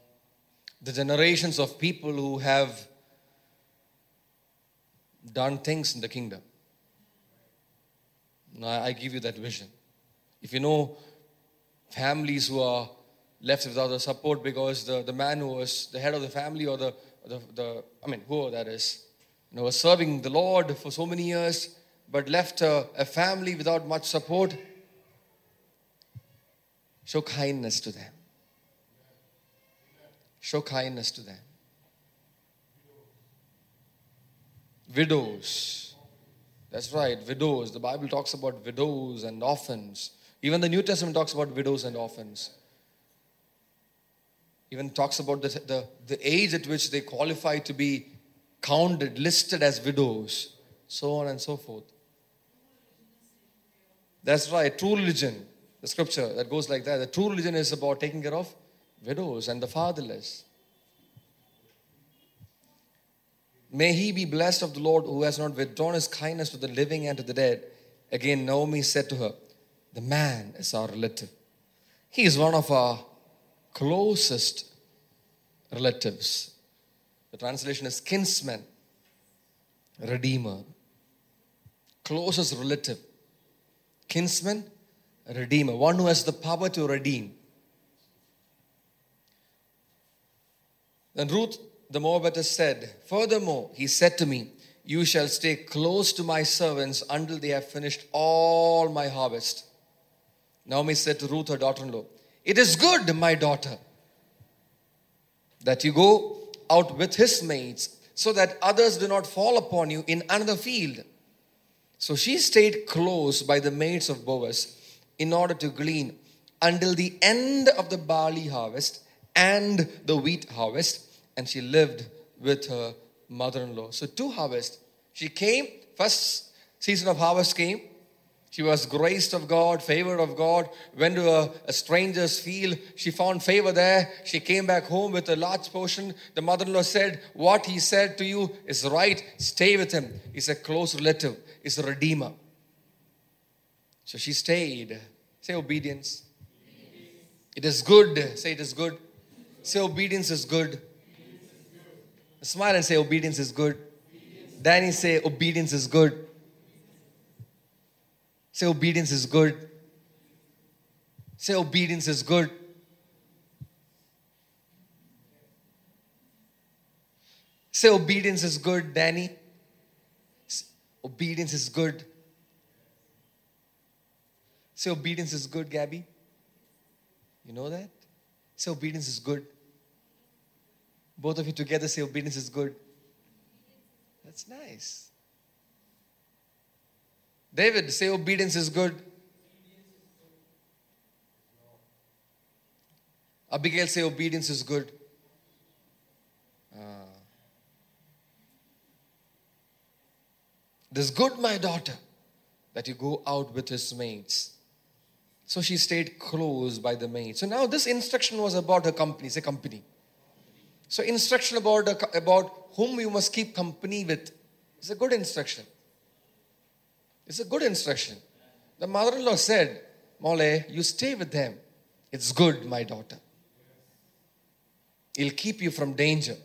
the generations of people who have done things in the kingdom. Now, I give you that vision. If you know families who are left without the support because the, the man who was the head of the family or the, the, the I mean, whoever that is, you know, was serving the Lord for so many years but left a, a family without much support, show kindness to them. Show kindness to them. Widows. That's right, widows. The Bible talks about widows and orphans. Even the New Testament talks about widows and orphans. Even talks about the, the, the age at which they qualify to be counted, listed as widows, so on and so forth. That's right, true religion, the scripture that goes like that. The true religion is about taking care of widows and the fatherless. May he be blessed of the Lord who has not withdrawn his kindness to the living and to the dead. Again, Naomi said to her, The man is our relative. He is one of our closest relatives. The translation is kinsman, redeemer, closest relative, kinsman, redeemer, one who has the power to redeem. Then Ruth the Moabitess said, Furthermore, he said to me, You shall stay close to my servants until they have finished all my harvest. Naomi said to Ruth, her daughter in law, It is good, my daughter, that you go out with his maids so that others do not fall upon you in another field. So she stayed close by the maids of Boaz in order to glean until the end of the barley harvest and the wheat harvest and she lived with her mother in law. So, two harvests. She came, first season of harvest came. She was graced of God, favored of God, went to a, a stranger's field. She found favor there. She came back home with a large portion. The mother in law said, What he said to you is right. Stay with him. He's a close relative, he's a redeemer. So she stayed. Say obedience. It is good. Say it is good. Say obedience is good. Smile and say, Obedience is good. Obedience. Danny, say, Obedience is good. Say, Obedience is good. Say, Obedience is good. Say, Obedience is good, Danny. Obedience is good. Say, Obedience is good, Gabby. You know that? Say, Obedience is good. Both of you together say obedience is good. That's nice. David, say obedience is good. Abigail, say obedience is good. Ah. It is good, my daughter, that you go out with his maids. So she stayed close by the maid. So now this instruction was about her company. Say company. So instruction about, about whom you must keep company with is a good instruction. It's a good instruction. The mother-in-law said, Mole, you stay with them. It's good, my daughter. It'll keep you from danger.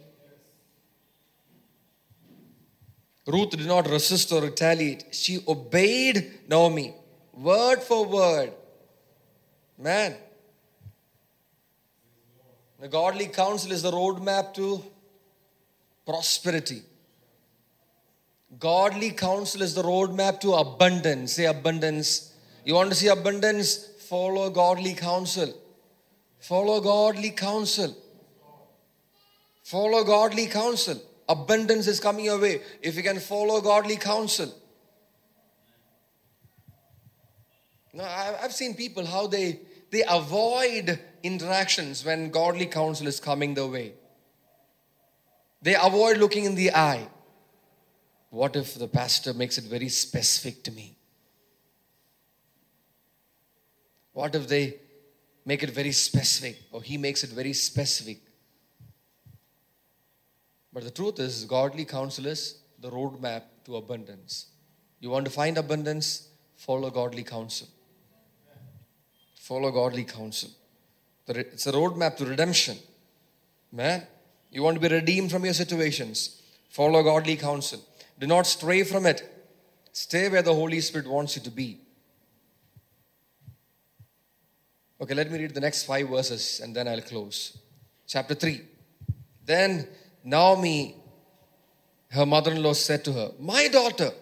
Ruth did not resist or retaliate. She obeyed Naomi, word for word. Man, the godly counsel is the roadmap to prosperity. Godly counsel is the roadmap to abundance. Say abundance. You want to see abundance? Follow godly counsel. Follow godly counsel. Follow godly counsel. Abundance is coming your way if you can follow godly counsel. Now, I've seen people how they they avoid interactions when godly counsel is coming their way. They avoid looking in the eye. What if the pastor makes it very specific to me? What if they make it very specific or he makes it very specific? But the truth is, godly counsel is the roadmap to abundance. You want to find abundance? Follow godly counsel. Follow godly counsel. It's a roadmap to redemption. Man, you want to be redeemed from your situations. Follow godly counsel. Do not stray from it. Stay where the Holy Spirit wants you to be. Okay, let me read the next five verses and then I'll close. Chapter 3. Then Naomi, her mother in law, said to her, My daughter,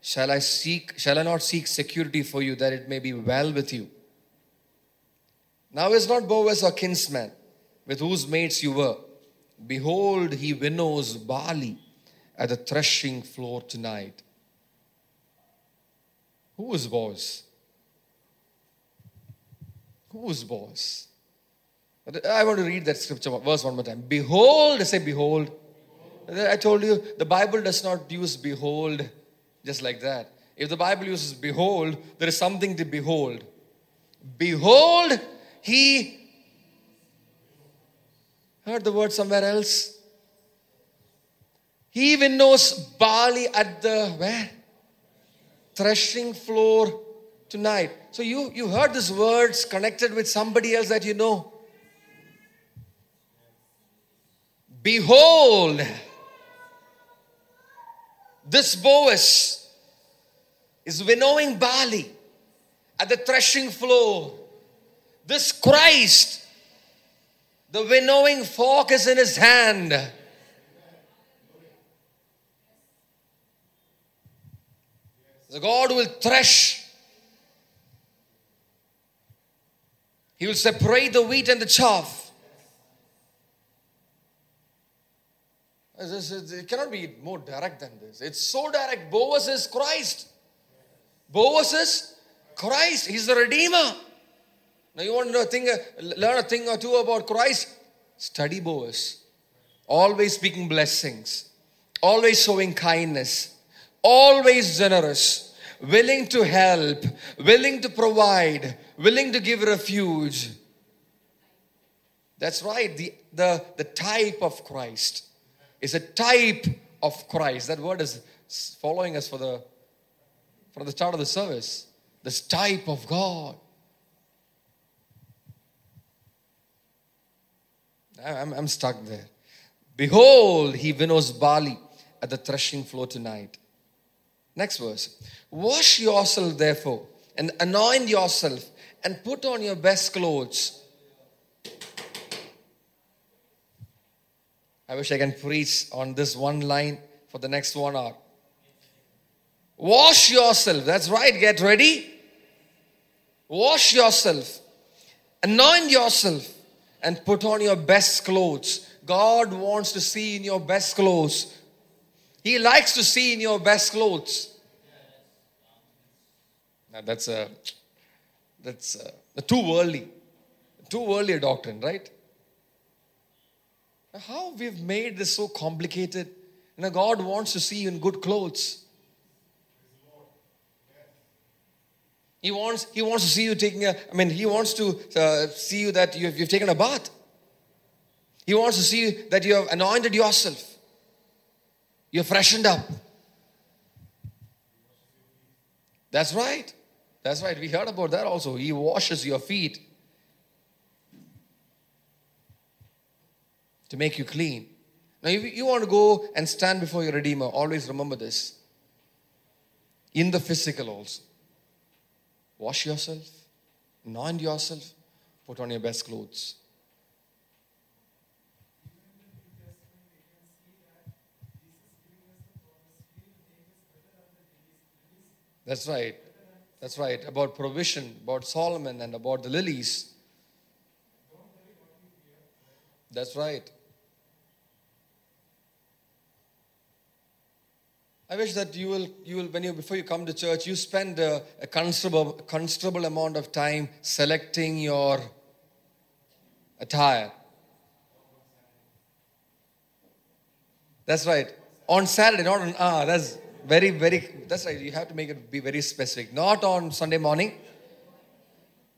shall I seek, shall I not seek security for you that it may be well with you? Now is not Boaz a kinsman with whose mates you were? Behold, he winnows barley at the threshing floor tonight. Who is Boaz? Who is Boaz? I want to read that scripture verse one more time. Behold, I say behold. I told you the Bible does not use behold just like that. If the Bible uses behold, there is something to behold. Behold, he heard the word somewhere else. He even knows barley at the where? Threshing floor tonight. So you you heard these words connected with somebody else that you know. Behold, this Boaz is winnowing barley at the threshing floor. This Christ, the winnowing fork is in his hand. The God will thresh. He will separate the wheat and the chaff. It cannot be more direct than this. It's so direct. Boaz is Christ. Boaz is Christ. He's the Redeemer. Now you want to think, uh, learn a thing or two about Christ? Study Boaz. Always speaking blessings. Always showing kindness. Always generous. Willing to help. Willing to provide. Willing to give refuge. That's right. The, the, the type of Christ is a type of Christ. That word is following us for the from the start of the service. This type of God. I'm, I'm stuck there. Behold, he winnows barley at the threshing floor tonight. Next verse. Wash yourself, therefore, and anoint yourself, and put on your best clothes I wish I can preach on this one line for the next one hour. Wash yourself. That's right. Get ready. Wash yourself. Anoint yourself and put on your best clothes. God wants to see in your best clothes. He likes to see in your best clothes. Now that's a that's a, too worldly, too worldly a doctrine, right? How we've made this so complicated. You know, God wants to see you in good clothes. He wants, he wants to see you taking a, I mean, he wants to uh, see you that you've, you've taken a bath. He wants to see that you have anointed yourself. You're freshened up. That's right. That's right. We heard about that also. He washes your feet. to make you clean. Now, if you want to go and stand before your Redeemer, always remember this. In the physical also. Wash yourself, anoint yourself, put on your best clothes. That's right. That's right. About provision, about Solomon, and about the lilies. That's right. I wish that you will, you will when you before you come to church, you spend a, a considerable, considerable amount of time selecting your attire. That's right. On Saturday, not on ah. That's very, very. That's right. You have to make it be very specific. Not on Sunday morning.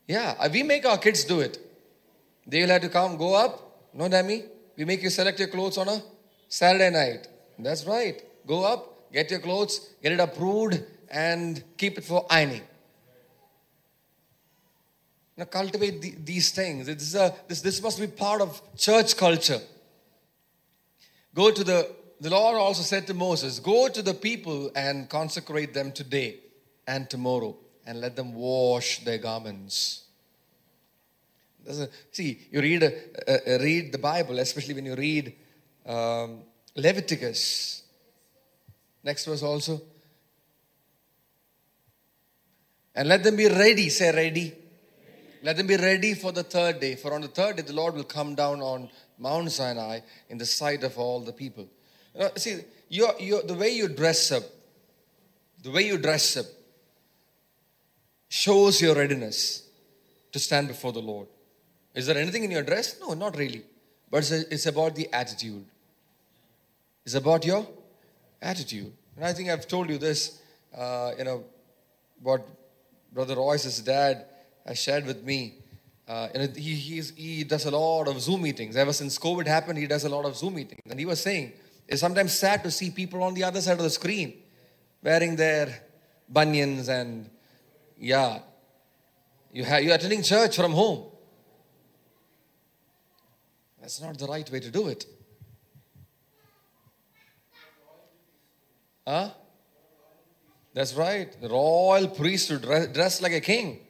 Yeah, uh, we make our kids do it. They will have to come, go up. No, Dami. We make you select your clothes on a Saturday night. That's right. Go up, get your clothes, get it approved, and keep it for ironing. Now cultivate the, these things. Is a, this, this must be part of church culture. Go to the, the Lord also said to Moses, Go to the people and consecrate them today and tomorrow, and let them wash their garments. A, see, you read, uh, uh, read the Bible, especially when you read um, Leviticus. Next verse also. And let them be ready, say ready. Let them be ready for the third day. For on the third day, the Lord will come down on Mount Sinai in the sight of all the people. See, you're, you're, the way you dress up, the way you dress up, shows your readiness to stand before the Lord. Is there anything in your dress? No, not really. But it's, it's about the attitude. It's about your attitude. And I think I've told you this, uh, you know, what Brother Royce's dad has shared with me. Uh, and he, he does a lot of Zoom meetings. Ever since COVID happened, he does a lot of Zoom meetings. And he was saying, it's sometimes sad to see people on the other side of the screen wearing their bunions and, yeah, you have, you're attending church from home. That's not the right way to do it. Huh? That's right. The royal priesthood, dress, dress like a king.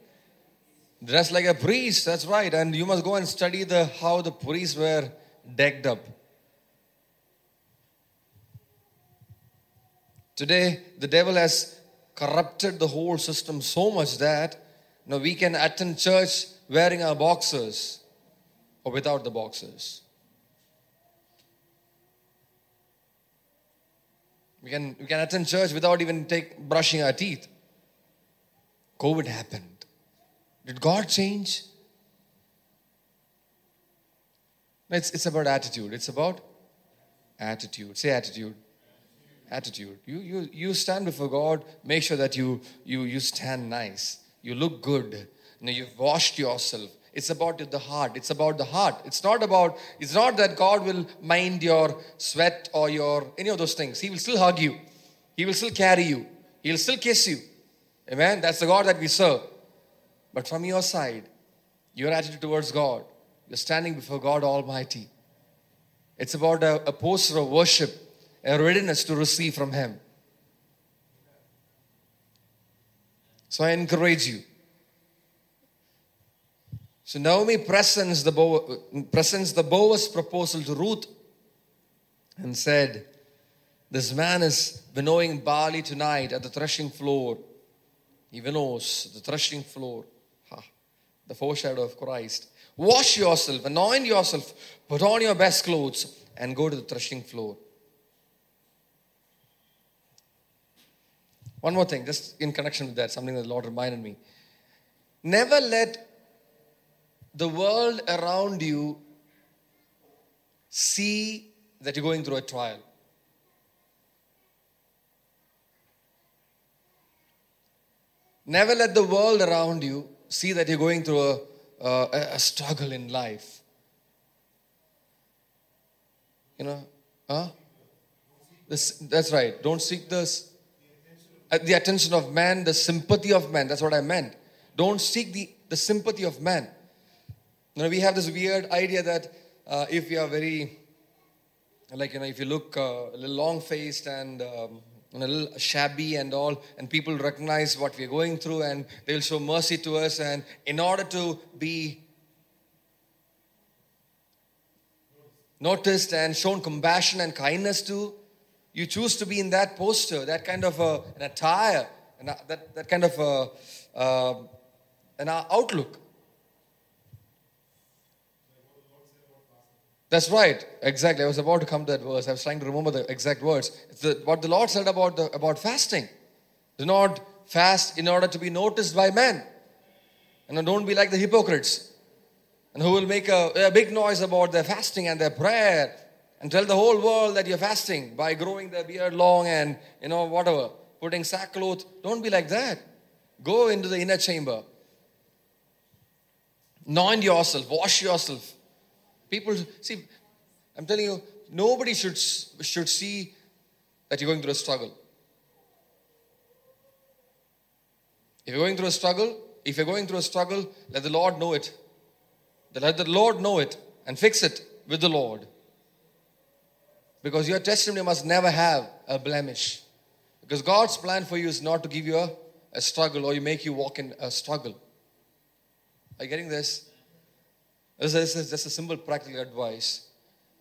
Dress like a priest, that's right. And you must go and study the how the priests were decked up. Today, the devil has corrupted the whole system so much that now we can attend church wearing our boxers or without the boxers. We can, we can attend church without even take brushing our teeth. COVID happened. Did God change? It's, it's about attitude. It's about attitude. Say attitude. Attitude. You, you, you stand before God, make sure that you, you, you stand nice. You look good. You know, you've washed yourself. It's about the heart. It's about the heart. It's not about, it's not that God will mind your sweat or your any of those things. He will still hug you. He will still carry you. He'll still kiss you. Amen. That's the God that we serve. But from your side, your attitude towards God, you're standing before God Almighty. It's about a, a posture of worship, a readiness to receive from Him. So I encourage you. So Naomi presents the, Bo- presents the Boaz proposal to Ruth and said, This man is winnowing barley tonight at the threshing floor. He winnows the threshing floor the foreshadow of Christ. Wash yourself, anoint yourself, put on your best clothes, and go to the threshing floor. One more thing, just in connection with that, something that the Lord reminded me. Never let the world around you see that you're going through a trial. Never let the world around you see that you're going through a, a, struggle in life. You know, huh? This, that's right. Don't seek this, the attention of man, the sympathy of man. That's what I meant. Don't seek the, the sympathy of man. You know, we have this weird idea that uh, if we are very like you know if you look uh, a little long faced and um, a little shabby and all and people recognize what we're going through and they'll show mercy to us and in order to be noticed and shown compassion and kindness to you choose to be in that posture that kind of a, an attire and a- that, that kind of a, uh, an outlook That's right. Exactly. I was about to come to that verse. I was trying to remember the exact words. The, what the Lord said about, the, about fasting. Do not fast in order to be noticed by men. And don't be like the hypocrites. And who will make a, a big noise about their fasting and their prayer and tell the whole world that you're fasting by growing their beard long and, you know, whatever, putting sackcloth. Don't be like that. Go into the inner chamber. Anoint yourself, wash yourself, People see, I'm telling you, nobody should should see that you're going through a struggle. If you're going through a struggle, if you're going through a struggle, let the Lord know it. Let the Lord know it and fix it with the Lord. Because your testimony must never have a blemish. Because God's plan for you is not to give you a, a struggle or you make you walk in a struggle. Are you getting this? This is just a simple practical advice.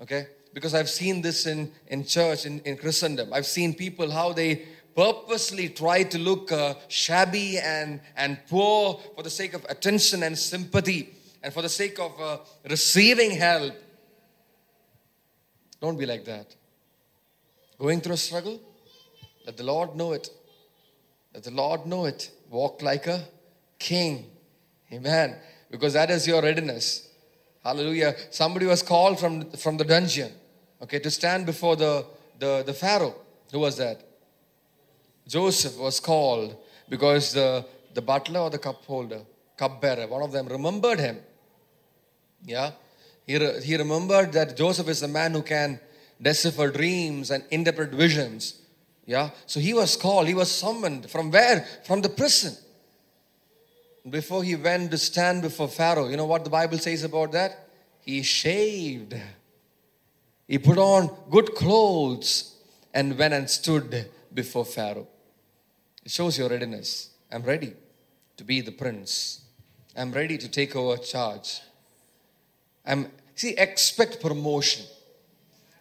Okay? Because I've seen this in, in church, in, in Christendom. I've seen people how they purposely try to look uh, shabby and, and poor for the sake of attention and sympathy and for the sake of uh, receiving help. Don't be like that. Going through a struggle? Let the Lord know it. Let the Lord know it. Walk like a king. Amen. Because that is your readiness. Hallelujah. Somebody was called from, from the dungeon, okay, to stand before the, the, the Pharaoh. Who was that? Joseph was called because the, the butler or the cup holder, cup bearer, one of them remembered him. Yeah. He, re, he remembered that Joseph is a man who can decipher dreams and interpret visions. Yeah. So he was called, he was summoned from where? From the prison before he went to stand before Pharaoh, you know what the Bible says about that? He shaved. He put on good clothes and went and stood before Pharaoh. It shows your readiness. I'm ready to be the prince. I'm ready to take over charge. I'm see, expect promotion.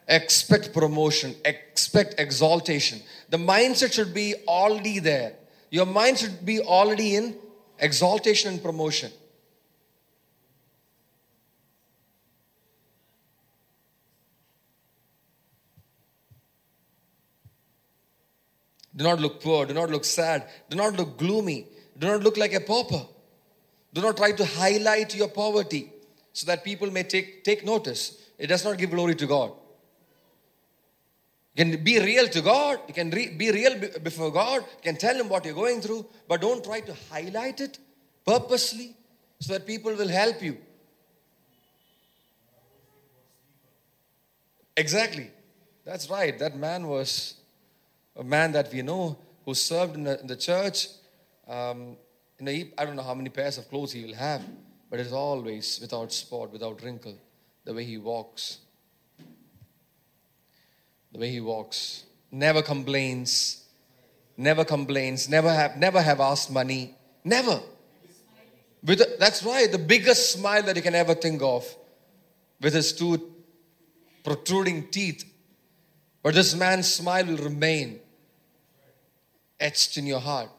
Expect promotion. Expect exaltation. The mindset should be already there. Your mind should be already in exaltation and promotion. Do not look poor, do not look sad, do not look gloomy, do not look like a pauper. Do not try to highlight your poverty so that people may take, take notice. It does not give glory to God. You can be real to God. You can re- be real before God. You can tell Him what you're going through, but don't try to highlight it purposely so that people will help you. Exactly. That's right. That man was a man that we know who served in the, in the church. Um, I don't know how many pairs of clothes he will have, but it's always without spot, without wrinkle, the way he walks the way he walks. Never complains. Never complains. Never have never have asked money. Never. With a, that's right, the biggest smile that you can ever think of, with his two protruding teeth. But this man's smile will remain etched in your heart.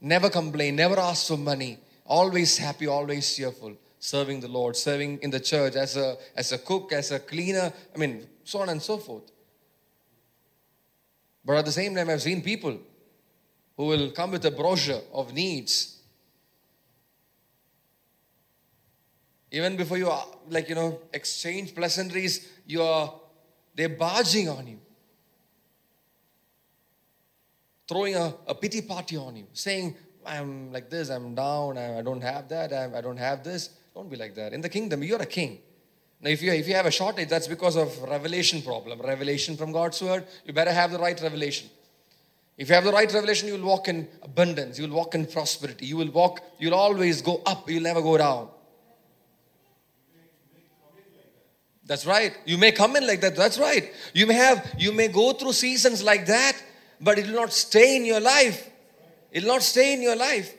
Never complain, never ask for money. Always happy, always cheerful, serving the Lord, serving in the church as a as a cook, as a cleaner. I mean, so on and so forth. But at the same time, I've seen people who will come with a brochure of needs. Even before you, are, like, you know, exchange pleasantries, you are, they're barging on you. Throwing a, a pity party on you, saying, I'm like this, I'm down, I, don't have that, I, I don't have this. Don't be like that. In the kingdom, you're a king. Now, if you, if you have a shortage, that's because of revelation problem, revelation from God's word. You better have the right revelation. If you have the right revelation, you will walk in abundance. You will walk in prosperity. You will walk, you'll always go up. You'll never go down. That's right. You may come in like that. That's right. You may have, you may go through seasons like that, but it will not stay in your life. It will not stay in your life.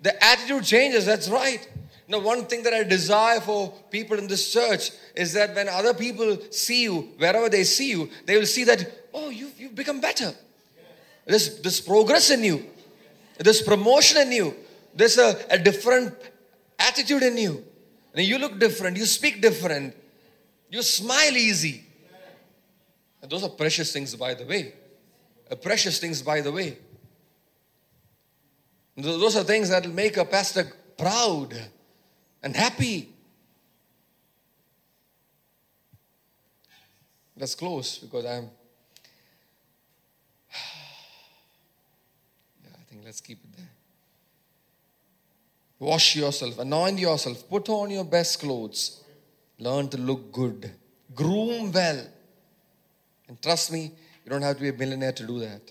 The attitude changes. That's right. Now, one thing that I desire for people in this church is that when other people see you, wherever they see you, they will see that, oh, you've, you've become better. There's, there's progress in you, there's promotion in you, there's a, a different attitude in you. And you look different, you speak different, you smile easy. And those are precious things, by the way. Precious things, by the way. Those are things that will make a pastor proud and happy. Let's close because I'm. yeah, I think let's keep it there. Wash yourself, anoint yourself, put on your best clothes, learn to look good, groom well. And trust me, you don't have to be a millionaire to do that.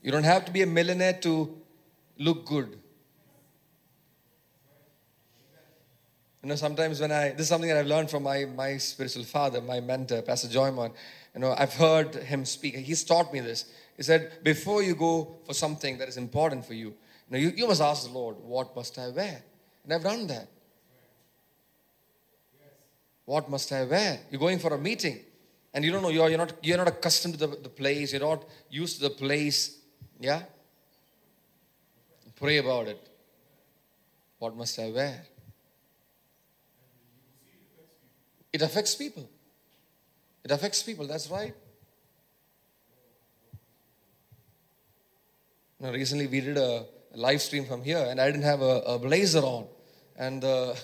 You don't have to be a millionaire to look good. You know, sometimes when I, this is something that I've learned from my, my spiritual father, my mentor, Pastor Joymon. You know, I've heard him speak. He's taught me this. He said, before you go for something that is important for you, you, know, you, you must ask the Lord, what must I wear? And I've done that. What must I wear? You're going for a meeting and you don't know, you're, you're, not, you're not accustomed to the, the place, you're not used to the place. Yeah? Pray about it. What must I wear? It affects people. It affects people, that's right. Now, recently we did a, live stream from here, and I didn't have a, a blazer on. And the,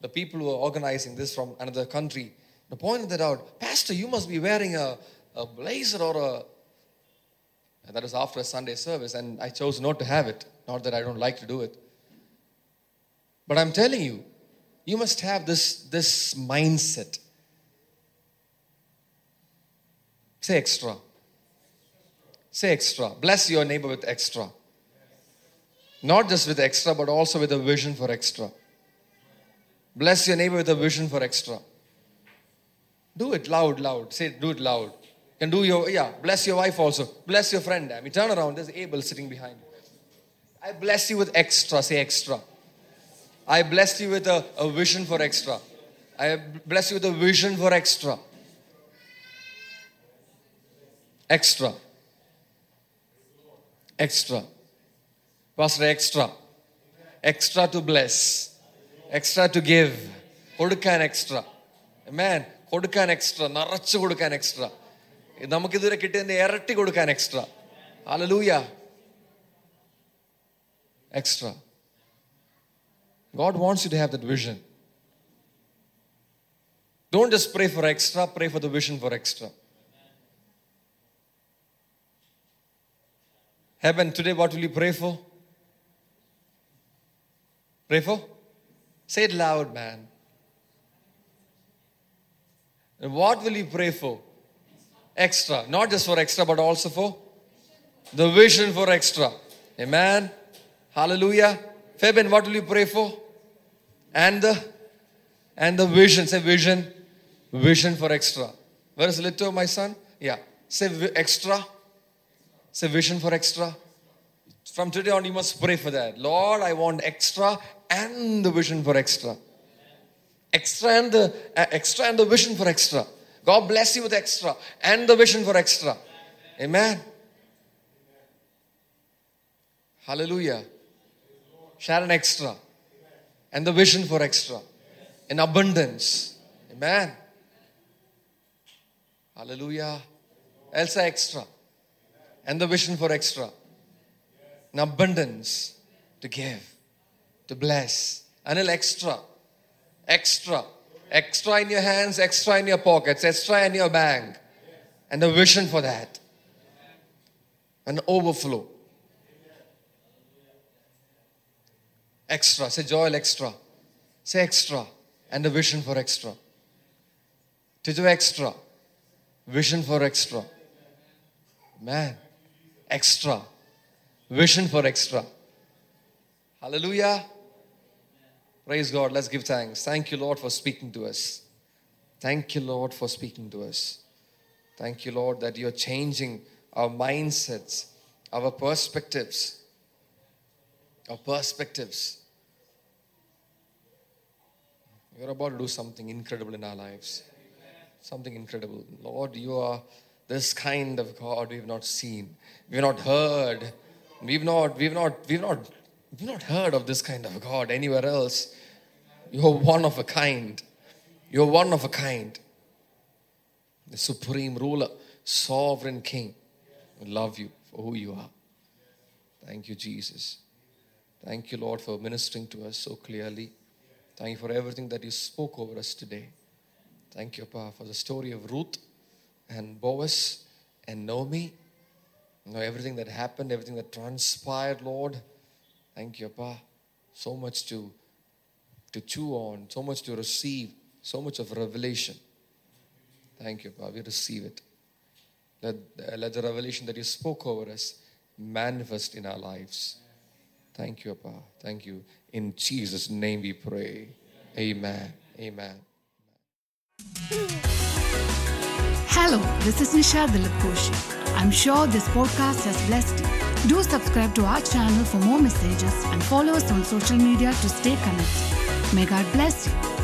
the people who were organizing this from another country pointed that out. Pastor, you must be wearing a, a blazer or a. That was after a Sunday service, and I chose not to have it. Not that I don't like to do it. But I'm telling you, you must have this, this mindset. Say extra. Say extra. Bless your neighbor with extra. Not just with extra, but also with a vision for extra. Bless your neighbor with a vision for extra. Do it loud, loud. Say, do it loud Can do your, yeah, bless your wife also. Bless your friend. I mean, turn around. There's Abel sitting behind you. I bless you with extra. Say extra. I bless you with a, a vision for extra. I bless you with a vision for extra. Extra. Extra. Pastor, extra. Extra to bless. Extra to give. കൊടുക്കാൻ extra മാൻ കൊടുക്കാൻ extra നിറച്ചു കൊടുക്കാൻ extra നമുക്കിതുവരെ കിട്ടിയതിന്റെ ഇരട്ടി കൊടുക്കാൻ extra hallelujah extra. God wants you to have that vision. Don't just pray for extra, pray for the vision for extra. Heaven, today what will you pray for? Pray for? Say it loud, man. And what will you pray for? Extra. Not just for extra, but also for the vision for extra. Amen. Hallelujah. Fabian, what will you pray for? And the and the vision. Say vision. Vision for extra. Where is Lito, my son? Yeah. Say extra. Say vision for extra. From today on, you must pray for that. Lord, I want extra and the vision for extra. Extra and the uh, extra and the vision for extra. God bless you with extra and the vision for extra. Amen. Hallelujah. Share an extra and the vision for extra in abundance. Amen. Hallelujah. Elsa extra and the vision for extra in abundance to give, to bless. Anil extra, extra, extra in your hands, extra in your pockets, extra in your bank, and the vision for that. An overflow. Extra. Say Joel extra. Say extra. And the vision for extra. To do extra. Vision for extra. Man. Extra. Vision for extra. Hallelujah. Praise God. Let's give thanks. Thank you, Lord, for speaking to us. Thank you, Lord, for speaking to us. Thank you, Lord, that you're changing our mindsets, our perspectives. Our perspectives. You're about to do something incredible in our lives. Something incredible. Lord, you are this kind of God we've not seen. We've not heard. We've not, we've not, we've not, we've not heard of this kind of God anywhere else. You're one of a kind. You're one of a kind. The supreme ruler, sovereign king. We love you for who you are. Thank you, Jesus. Thank you, Lord, for ministering to us so clearly. Thank you for everything that you spoke over us today. Thank you, Pa, for the story of Ruth and Boaz and Naomi. You know, everything that happened, everything that transpired, Lord. Thank you, Pa. So much to, to chew on, so much to receive, so much of revelation. Thank you, Pa. We receive it. Let, let the revelation that you spoke over us manifest in our lives. Thank you, Appa. Thank you. In Jesus' name we pray. Amen. Amen. Hello, this is Nisha Dilip Koshi. I'm sure this podcast has blessed you. Do subscribe to our channel for more messages and follow us on social media to stay connected. May God bless you.